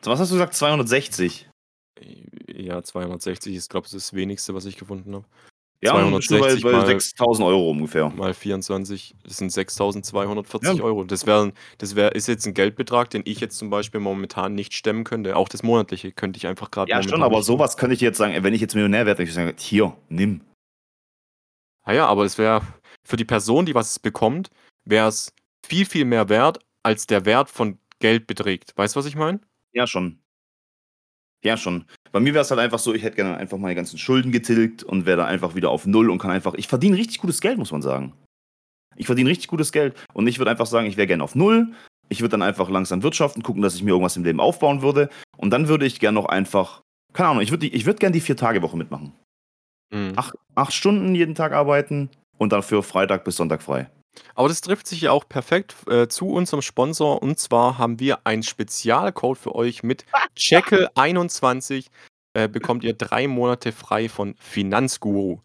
A: Was hast du gesagt? 260.
B: Ja, 260 ist, glaube ich, das wenigste, was ich gefunden habe.
A: Ja, dann bist du
B: 260
A: bei, bei
B: mal-
A: 6000 Euro ungefähr.
B: Mal 24, das sind 6240
A: Ja.
B: Euro. Das, wären, das wär, ist jetzt ein Geldbetrag, den ich jetzt zum Beispiel momentan nicht stemmen könnte. Auch das monatliche könnte ich einfach gerade
A: Ja, schon, aber sowas könnte ich jetzt sagen, wenn ich jetzt Millionär wäre, würde ich sagen, hier, nimm.
B: Ah ja, aber es wäre für die Person, die was bekommt, wäre es viel, viel mehr wert, als der Wert von Geld beträgt. Weißt du, was ich meine?
A: Ja, schon. Ja, schon. Bei mir wäre es halt einfach so, ich hätte gerne einfach meine ganzen Schulden getilgt und wäre dann einfach wieder auf Null und kann einfach. Ich verdiene richtig gutes Geld, muss man sagen. Ich verdiene richtig gutes Geld und ich würde einfach sagen, ich wäre gerne auf Null. Ich würde dann einfach langsam wirtschaften, gucken, dass ich mir irgendwas im Leben aufbauen würde. Und dann würde ich gerne noch einfach, keine Ahnung, ich würde ich würd gerne die Vier-Tage-Woche mitmachen.
B: Mhm.
A: Acht, acht Stunden jeden Tag arbeiten und dann für Freitag bis Sonntag frei.
B: Aber das trifft sich ja auch perfekt äh, zu unserem Sponsor. Und zwar haben wir einen Spezialcode für euch mit Jekyll21. Äh, bekommt ihr drei Monate frei von Finanzguru.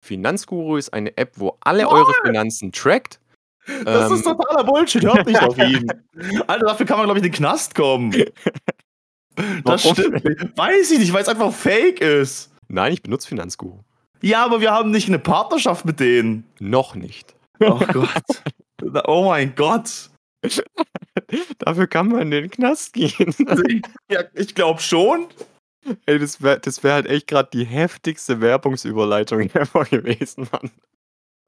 B: Finanzguru ist eine App, wo alle eure Finanzen trackt.
A: Das
B: Ähm,
A: ist totaler Bullshit, hört nicht auf ihn. Alter, dafür kann man, glaube ich, in den Knast kommen. Das
B: Warum?
A: stimmt. Weiß ich nicht, weil es einfach fake ist.
B: Nein, ich benutze Finanzguru.
A: Ja, aber wir haben nicht eine Partnerschaft mit denen.
B: Noch nicht.
A: Oh Gott. Oh mein Gott.
B: Dafür kann man in den Knast gehen.
A: Ja, ich glaube schon.
B: Ey, das wäre das wär halt echt gerade die heftigste Werbungsüberleitung ever gewesen, Mann.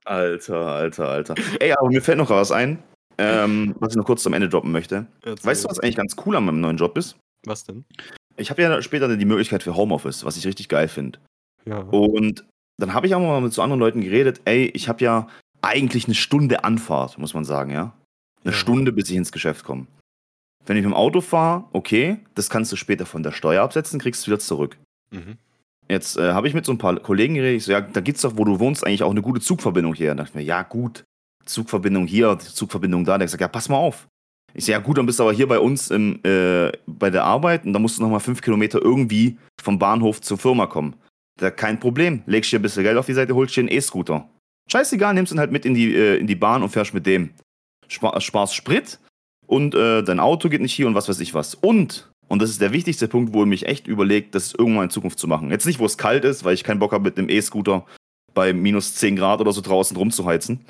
A: Alter, alter, alter. Ey, aber mir fällt noch was ein, ähm, was ich noch kurz zum Ende droppen möchte. Weißt du, was eigentlich ganz cool an meinem neuen Job ist?
B: Was denn?
A: Ich habe ja später die Möglichkeit für Homeoffice, was ich richtig geil finde.
B: Ja.
A: Und dann habe ich auch mal mit so anderen Leuten geredet, ey, ich habe ja eigentlich eine Stunde Anfahrt, muss man sagen, ja. Eine
B: Ja.
A: Stunde, bis ich ins Geschäft komme. Wenn ich mit dem Auto fahre, okay, das kannst du später von der Steuer absetzen, kriegst du wieder zurück.
B: Mhm.
A: Jetzt äh, habe ich mit so ein paar Kollegen geredet, ich so, ja, da gibt's doch, wo du wohnst, eigentlich auch eine gute Zugverbindung hier. Da dachte ich mir, ja, gut, Zugverbindung hier, Zugverbindung da. Der hat gesagt, ja, pass mal auf. Ich so, ja, gut, dann bist du aber hier bei uns im, äh, bei der Arbeit und dann musst du nochmal fünf Kilometer irgendwie vom Bahnhof zur Firma kommen. Da kein Problem. Legst dir ein bisschen Geld auf die Seite, holst dir einen E-Scooter. Scheißegal, nimmst ihn halt mit in die, äh, in die Bahn und fährst mit dem. Spar, sparst Sprit und äh, dein Auto geht nicht hier und was weiß ich was. Und, und das ist der wichtigste Punkt, wo ich mich echt überlegt, das irgendwann in Zukunft zu machen. Jetzt nicht, wo es kalt ist, weil ich keinen Bock habe, mit einem E-Scooter bei minus 10 Grad oder so draußen rumzuheizen.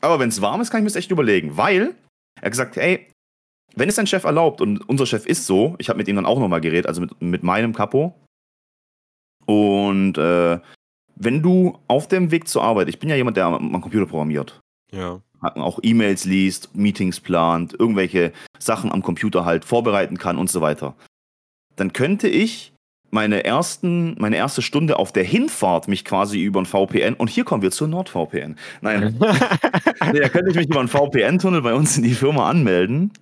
A: Aber wenn es warm ist, kann ich mir das echt überlegen, weil er gesagt, ey, wenn es dein Chef erlaubt, und unser Chef ist so, ich habe mit ihm dann auch nochmal geredet, also mit, mit meinem Kapo. Und äh, wenn du auf dem Weg zur Arbeit, ich bin ja jemand, der am, am Computer programmiert,
B: Ja.
A: auch E-Mails liest, Meetings plant, irgendwelche Sachen am Computer halt vorbereiten kann und so weiter, dann könnte ich meine, ersten, meine erste Stunde auf der Hinfahrt mich quasi über ein VPN, und hier kommen wir zur NordVPN. Nein, da könnte ich mich über einen VPN-Tunnel bei uns in die Firma anmelden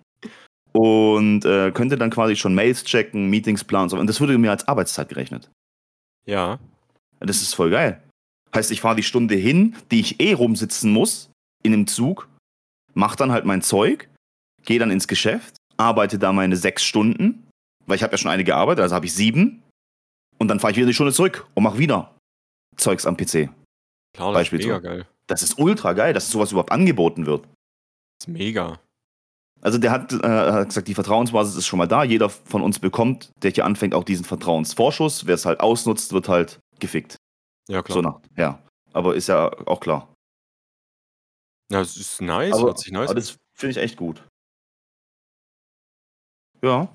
A: und äh, könnte dann quasi schon Mails checken, Meetings planen und so. Und das würde mir als Arbeitszeit gerechnet.
B: ja.
A: Das ist voll geil. Heißt, ich fahre die Stunde hin, die ich eh rumsitzen muss, in einem Zug, mach dann halt mein Zeug, gehe dann ins Geschäft, arbeite da meine sechs Stunden, weil ich habe ja schon eine gearbeitet, also habe ich sieben. Und dann fahre ich wieder die Stunde zurück und mache wieder Zeugs am PC.
B: Klar, das
A: Beispiel
B: ist mega
A: so.
B: geil.
A: Das ist ultra geil, dass sowas überhaupt angeboten wird.
B: Das ist mega.
A: Also der hat, äh, hat gesagt, die Vertrauensbasis ist schon mal da. Jeder von uns bekommt, der hier anfängt, auch diesen Vertrauensvorschuss. Wer es halt ausnutzt, wird halt gefickt.
B: Ja, klar.
A: So nach, ja. Aber ist ja auch klar.
B: Ja, das ist nice,
A: aber,
B: hört sich nice
A: aber das finde ich echt gut. Ja.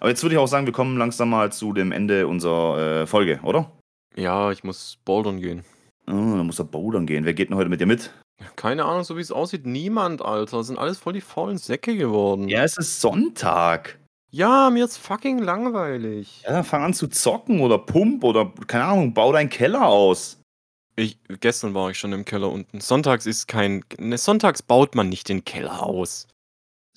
A: Aber jetzt würde ich auch sagen, wir kommen langsam mal zu dem Ende unserer äh, Folge, oder?
B: Ja, ich muss bouldern gehen.
A: Oh, dann muss er bouldern gehen. Wer geht denn heute mit dir mit?
B: Keine Ahnung, so wie es aussieht, niemand, Alter. Das sind alles voll die faulen Säcke geworden.
A: Ja, es ist Sonntag.
B: Ja, mir ist fucking langweilig.
A: Ja, dann fang an zu zocken oder pump oder, keine Ahnung, bau deinen Keller aus.
B: Ich, gestern war ich schon im Keller unten. Sonntags ist kein. Ne, sonntags baut man nicht den Keller aus.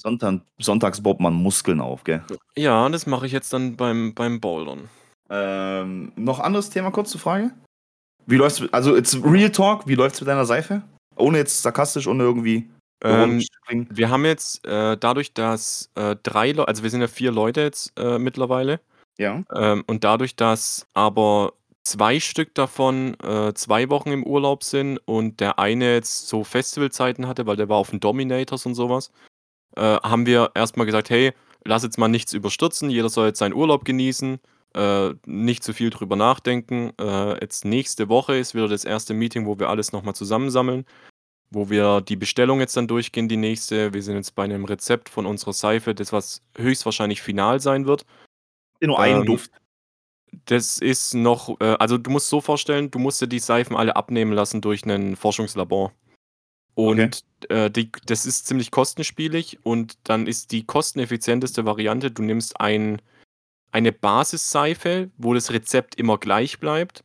A: Sonntag, sonntags baut man Muskeln auf, gell?
B: Ja, das mache ich jetzt dann beim, beim Bouldern.
A: Ähm, noch anderes Thema, kurze Frage. Wie läuft's, also jetzt Real Talk, wie läuft's mit deiner Seife? Ohne jetzt sarkastisch, ohne irgendwie
B: Ähm, wir haben jetzt äh, dadurch, dass äh, drei Leute, also wir sind ja vier Leute jetzt äh, mittlerweile,
A: Ja.
B: ähm, und dadurch, dass aber zwei Stück davon äh, zwei Wochen im Urlaub sind und der eine jetzt so Festivalzeiten hatte, weil der war auf den Dominators und sowas, äh, haben wir erstmal gesagt, hey, lass jetzt mal nichts überstürzen, jeder soll jetzt seinen Urlaub genießen, äh, nicht zu viel drüber nachdenken. Jetzt nächste Woche ist wieder das erste Meeting, wo wir alles nochmal zusammensammeln, wo wir die Bestellung jetzt dann durchgehen, die nächste. Wir sind jetzt bei einem Rezept von unserer Seife, das was höchstwahrscheinlich final sein wird.
A: Nur einen
B: ähm,
A: Duft.
B: Das ist noch, äh, also du musst so vorstellen, du musst dir die Seifen alle abnehmen lassen durch ein Forschungslabor. Und äh, die, das ist ziemlich kostenspielig und dann ist die kosteneffizienteste Variante, du nimmst ein, eine Basisseife, wo das Rezept immer gleich bleibt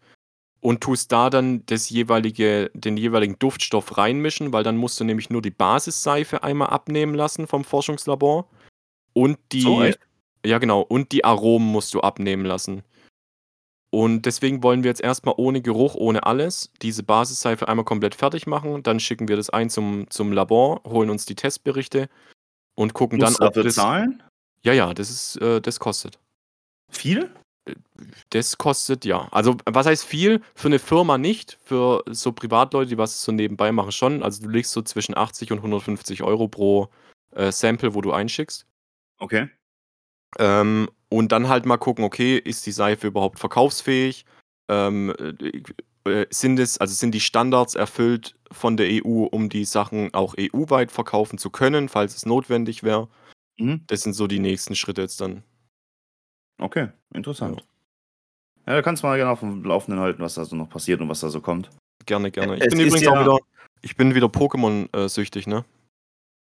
B: und tust da dann das jeweilige, den jeweiligen Duftstoff reinmischen, weil dann musst du nämlich nur die Basisseife einmal abnehmen lassen vom Forschungslabor und die,
A: So,
B: ja genau, und die Aromen musst du abnehmen lassen. Und deswegen wollen wir jetzt erstmal ohne Geruch, ohne alles, diese Basisseife einmal komplett fertig machen. Dann schicken wir das ein zum, zum Labor, holen uns die Testberichte und gucken
A: Musst du
B: dann, ob das.
A: zahlen?
B: Ja, ja, das ist, äh, das kostet.
A: Viel?
B: Das kostet, ja. Also, was heißt viel? Für eine Firma nicht. Für so Privatleute, die was so nebenbei machen, schon. Also, du liegst so zwischen 80 und 150 Euro pro äh, Sample, wo du einschickst.
A: Okay.
B: Ähm, und dann halt mal gucken, okay, ist die Seife überhaupt verkaufsfähig? Ähm, äh, sind es, also sind die Standards erfüllt von der EU, um die Sachen auch EU-weit verkaufen zu können, falls es notwendig wäre?
A: Mhm.
B: Das sind so die nächsten Schritte jetzt dann.
A: Okay, interessant. Ja, da kannst du mal gerne auf dem Laufenden halten, was da so noch passiert und was da so kommt.
B: Gerne, gerne. Ich
A: Es
B: bin übrigens
A: ja-
B: auch wieder, ich bin wieder Pokémon-süchtig, ne?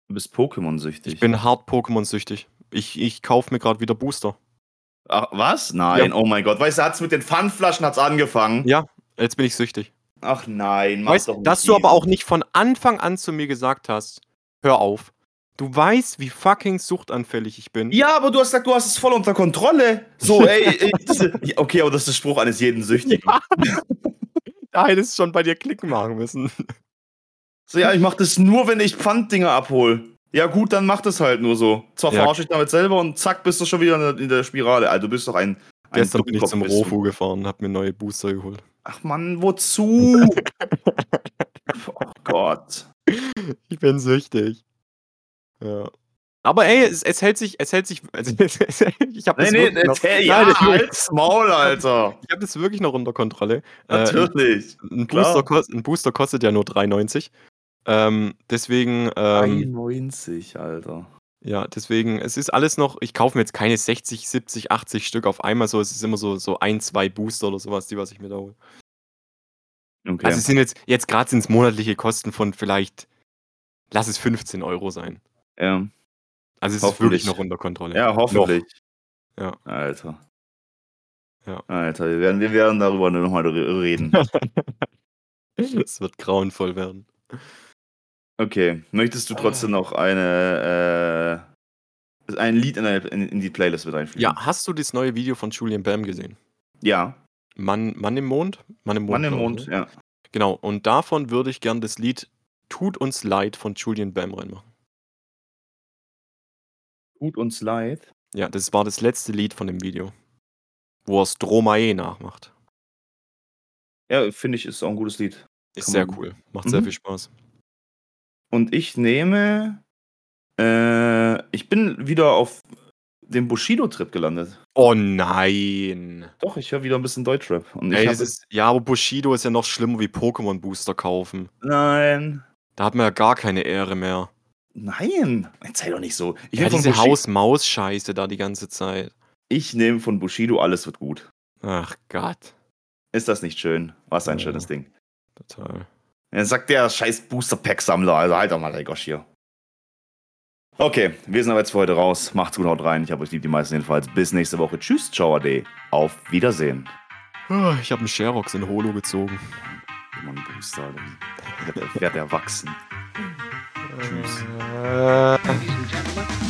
A: Du bist Pokémon-süchtig.
B: Ich bin hart Pokémon-süchtig. Ich, ich kaufe mir gerade wieder Booster.
A: Ach, was? Nein, oh mein Gott. Weißt du, hat's mit den Pfandflaschen hat's angefangen?
B: Ja, jetzt bin ich süchtig.
A: Ach nein, mach
B: Weißt,
A: doch nicht
B: dass du aber auch nicht von Anfang an zu mir gesagt hast, hör auf. Du weißt, wie fucking suchtanfällig ich bin.
A: Ja, aber du hast gesagt, du hast es voll unter Kontrolle. So, ey, ey ja, okay, aber das ist der Spruch eines jeden Süchtigen.
B: Da hättest du schon bei dir klicken machen müssen.
A: So, ja, ich mach das nur, wenn ich Pfanddinger abhol. Ja, gut, dann mach das halt nur so. Zwar
B: Ja.
A: verarsche ich damit selber und zack, bist du schon wieder in der, in der Spirale. Also, du bist doch ein. ein
B: Gestern bin ich zum. Rofu gefahren und hab mir neue Booster geholt.
A: Ach Mann, wozu? oh Gott.
B: Ich bin süchtig. Ja. Aber ey, es, es hält sich, es hält sich, also, ich habe
A: Nee,
B: das,
A: nee,
B: wirklich noch-
A: erzähl, ja,
B: Nein, ich-
A: halt's Maul, Alter.
B: ich hab das wirklich noch unter Kontrolle. Äh,
A: Natürlich.
B: ein,
A: klar.
B: Booster kost, ein Booster kostet ja nur 3,90. Ähm, deswegen, ähm,
A: 91, Alter.
B: Ja, deswegen, es ist alles noch ich kaufe mir jetzt keine 60, 70, 80 Stück auf einmal so. Es ist immer so so 1, 2 Booster oder sowas, die was ich mir da hole.
A: Okay.
B: Also, es sind jetzt jetzt grad sind's monatliche Kosten von vielleicht lass es 15 € sein.
A: Ja.
B: Also, es ist wirklich noch unter Kontrolle.
A: Ja, hoffentlich.
B: Noch. Ja.
A: Alter.
B: Ja.
A: Alter, wir werden wir werden darüber noch mal re reden.
B: Es wird grauenvoll werden.
A: Okay. Möchtest du trotzdem noch eine, äh ein Lied in deine in in die Playlist mit einfügen?
B: Ja, hast du das neue Video von Julian Bam gesehen?
A: Ja.
B: Mann Mann im Mond? Mann im Mond,
A: Mann im Mond,
B: ne?
A: ja.
B: Genau, und davon würde ich gern das Lied „Tut uns leid“ von Julian Bam reinmachen.
A: Tut uns leid?
B: Ja, das war das letzte Lied von dem Video, wo er Stromae nachmacht.
A: Ja, finde ich, ist auch 'n gutes Lied.
B: Ist
A: Kann
B: sehr
A: man
B: cool. Macht sehr
A: mhm.
B: viel Spaß.
A: Und ich nehme äh, ich bin wieder auf dem Bushido-Trip gelandet.
B: Oh nein.
A: Doch, ich höre wieder 'n bisschen Deutschrap und
B: Ey, ist ja, aber Bushido ist ja noch schlimmer wie Pokémon-Booster kaufen.
A: Nein.
B: Da hat man ja gar keine Ehre mehr.
A: Nein, sei doch nicht so. Ich
B: Ja, diese Haus-Maus-Scheiße da die ganze Zeit.
A: ich nehme von Bushido „Alles wird gut“.
B: Ach Gott.
A: Ist das nicht schön? Was ein
B: Ja.
A: schönes Ding.
B: Total.
A: Dann sagt der scheiß Booster-Pack-Sammler, also halt doch mal dein Gosch hier. Okay, wir sind aber jetzt für heute raus. Macht's gut, haut rein. Ich habe euch lieb, die meisten jedenfalls. Bis nächste Woche. Tschüss, ciao, ade. Auf Wiedersehen.
B: Ah, ich habe 'n Sherox in Holo gezogen.
A: Mann, Booster. Werd werd erwachsen. Tschüss.
B: Äh.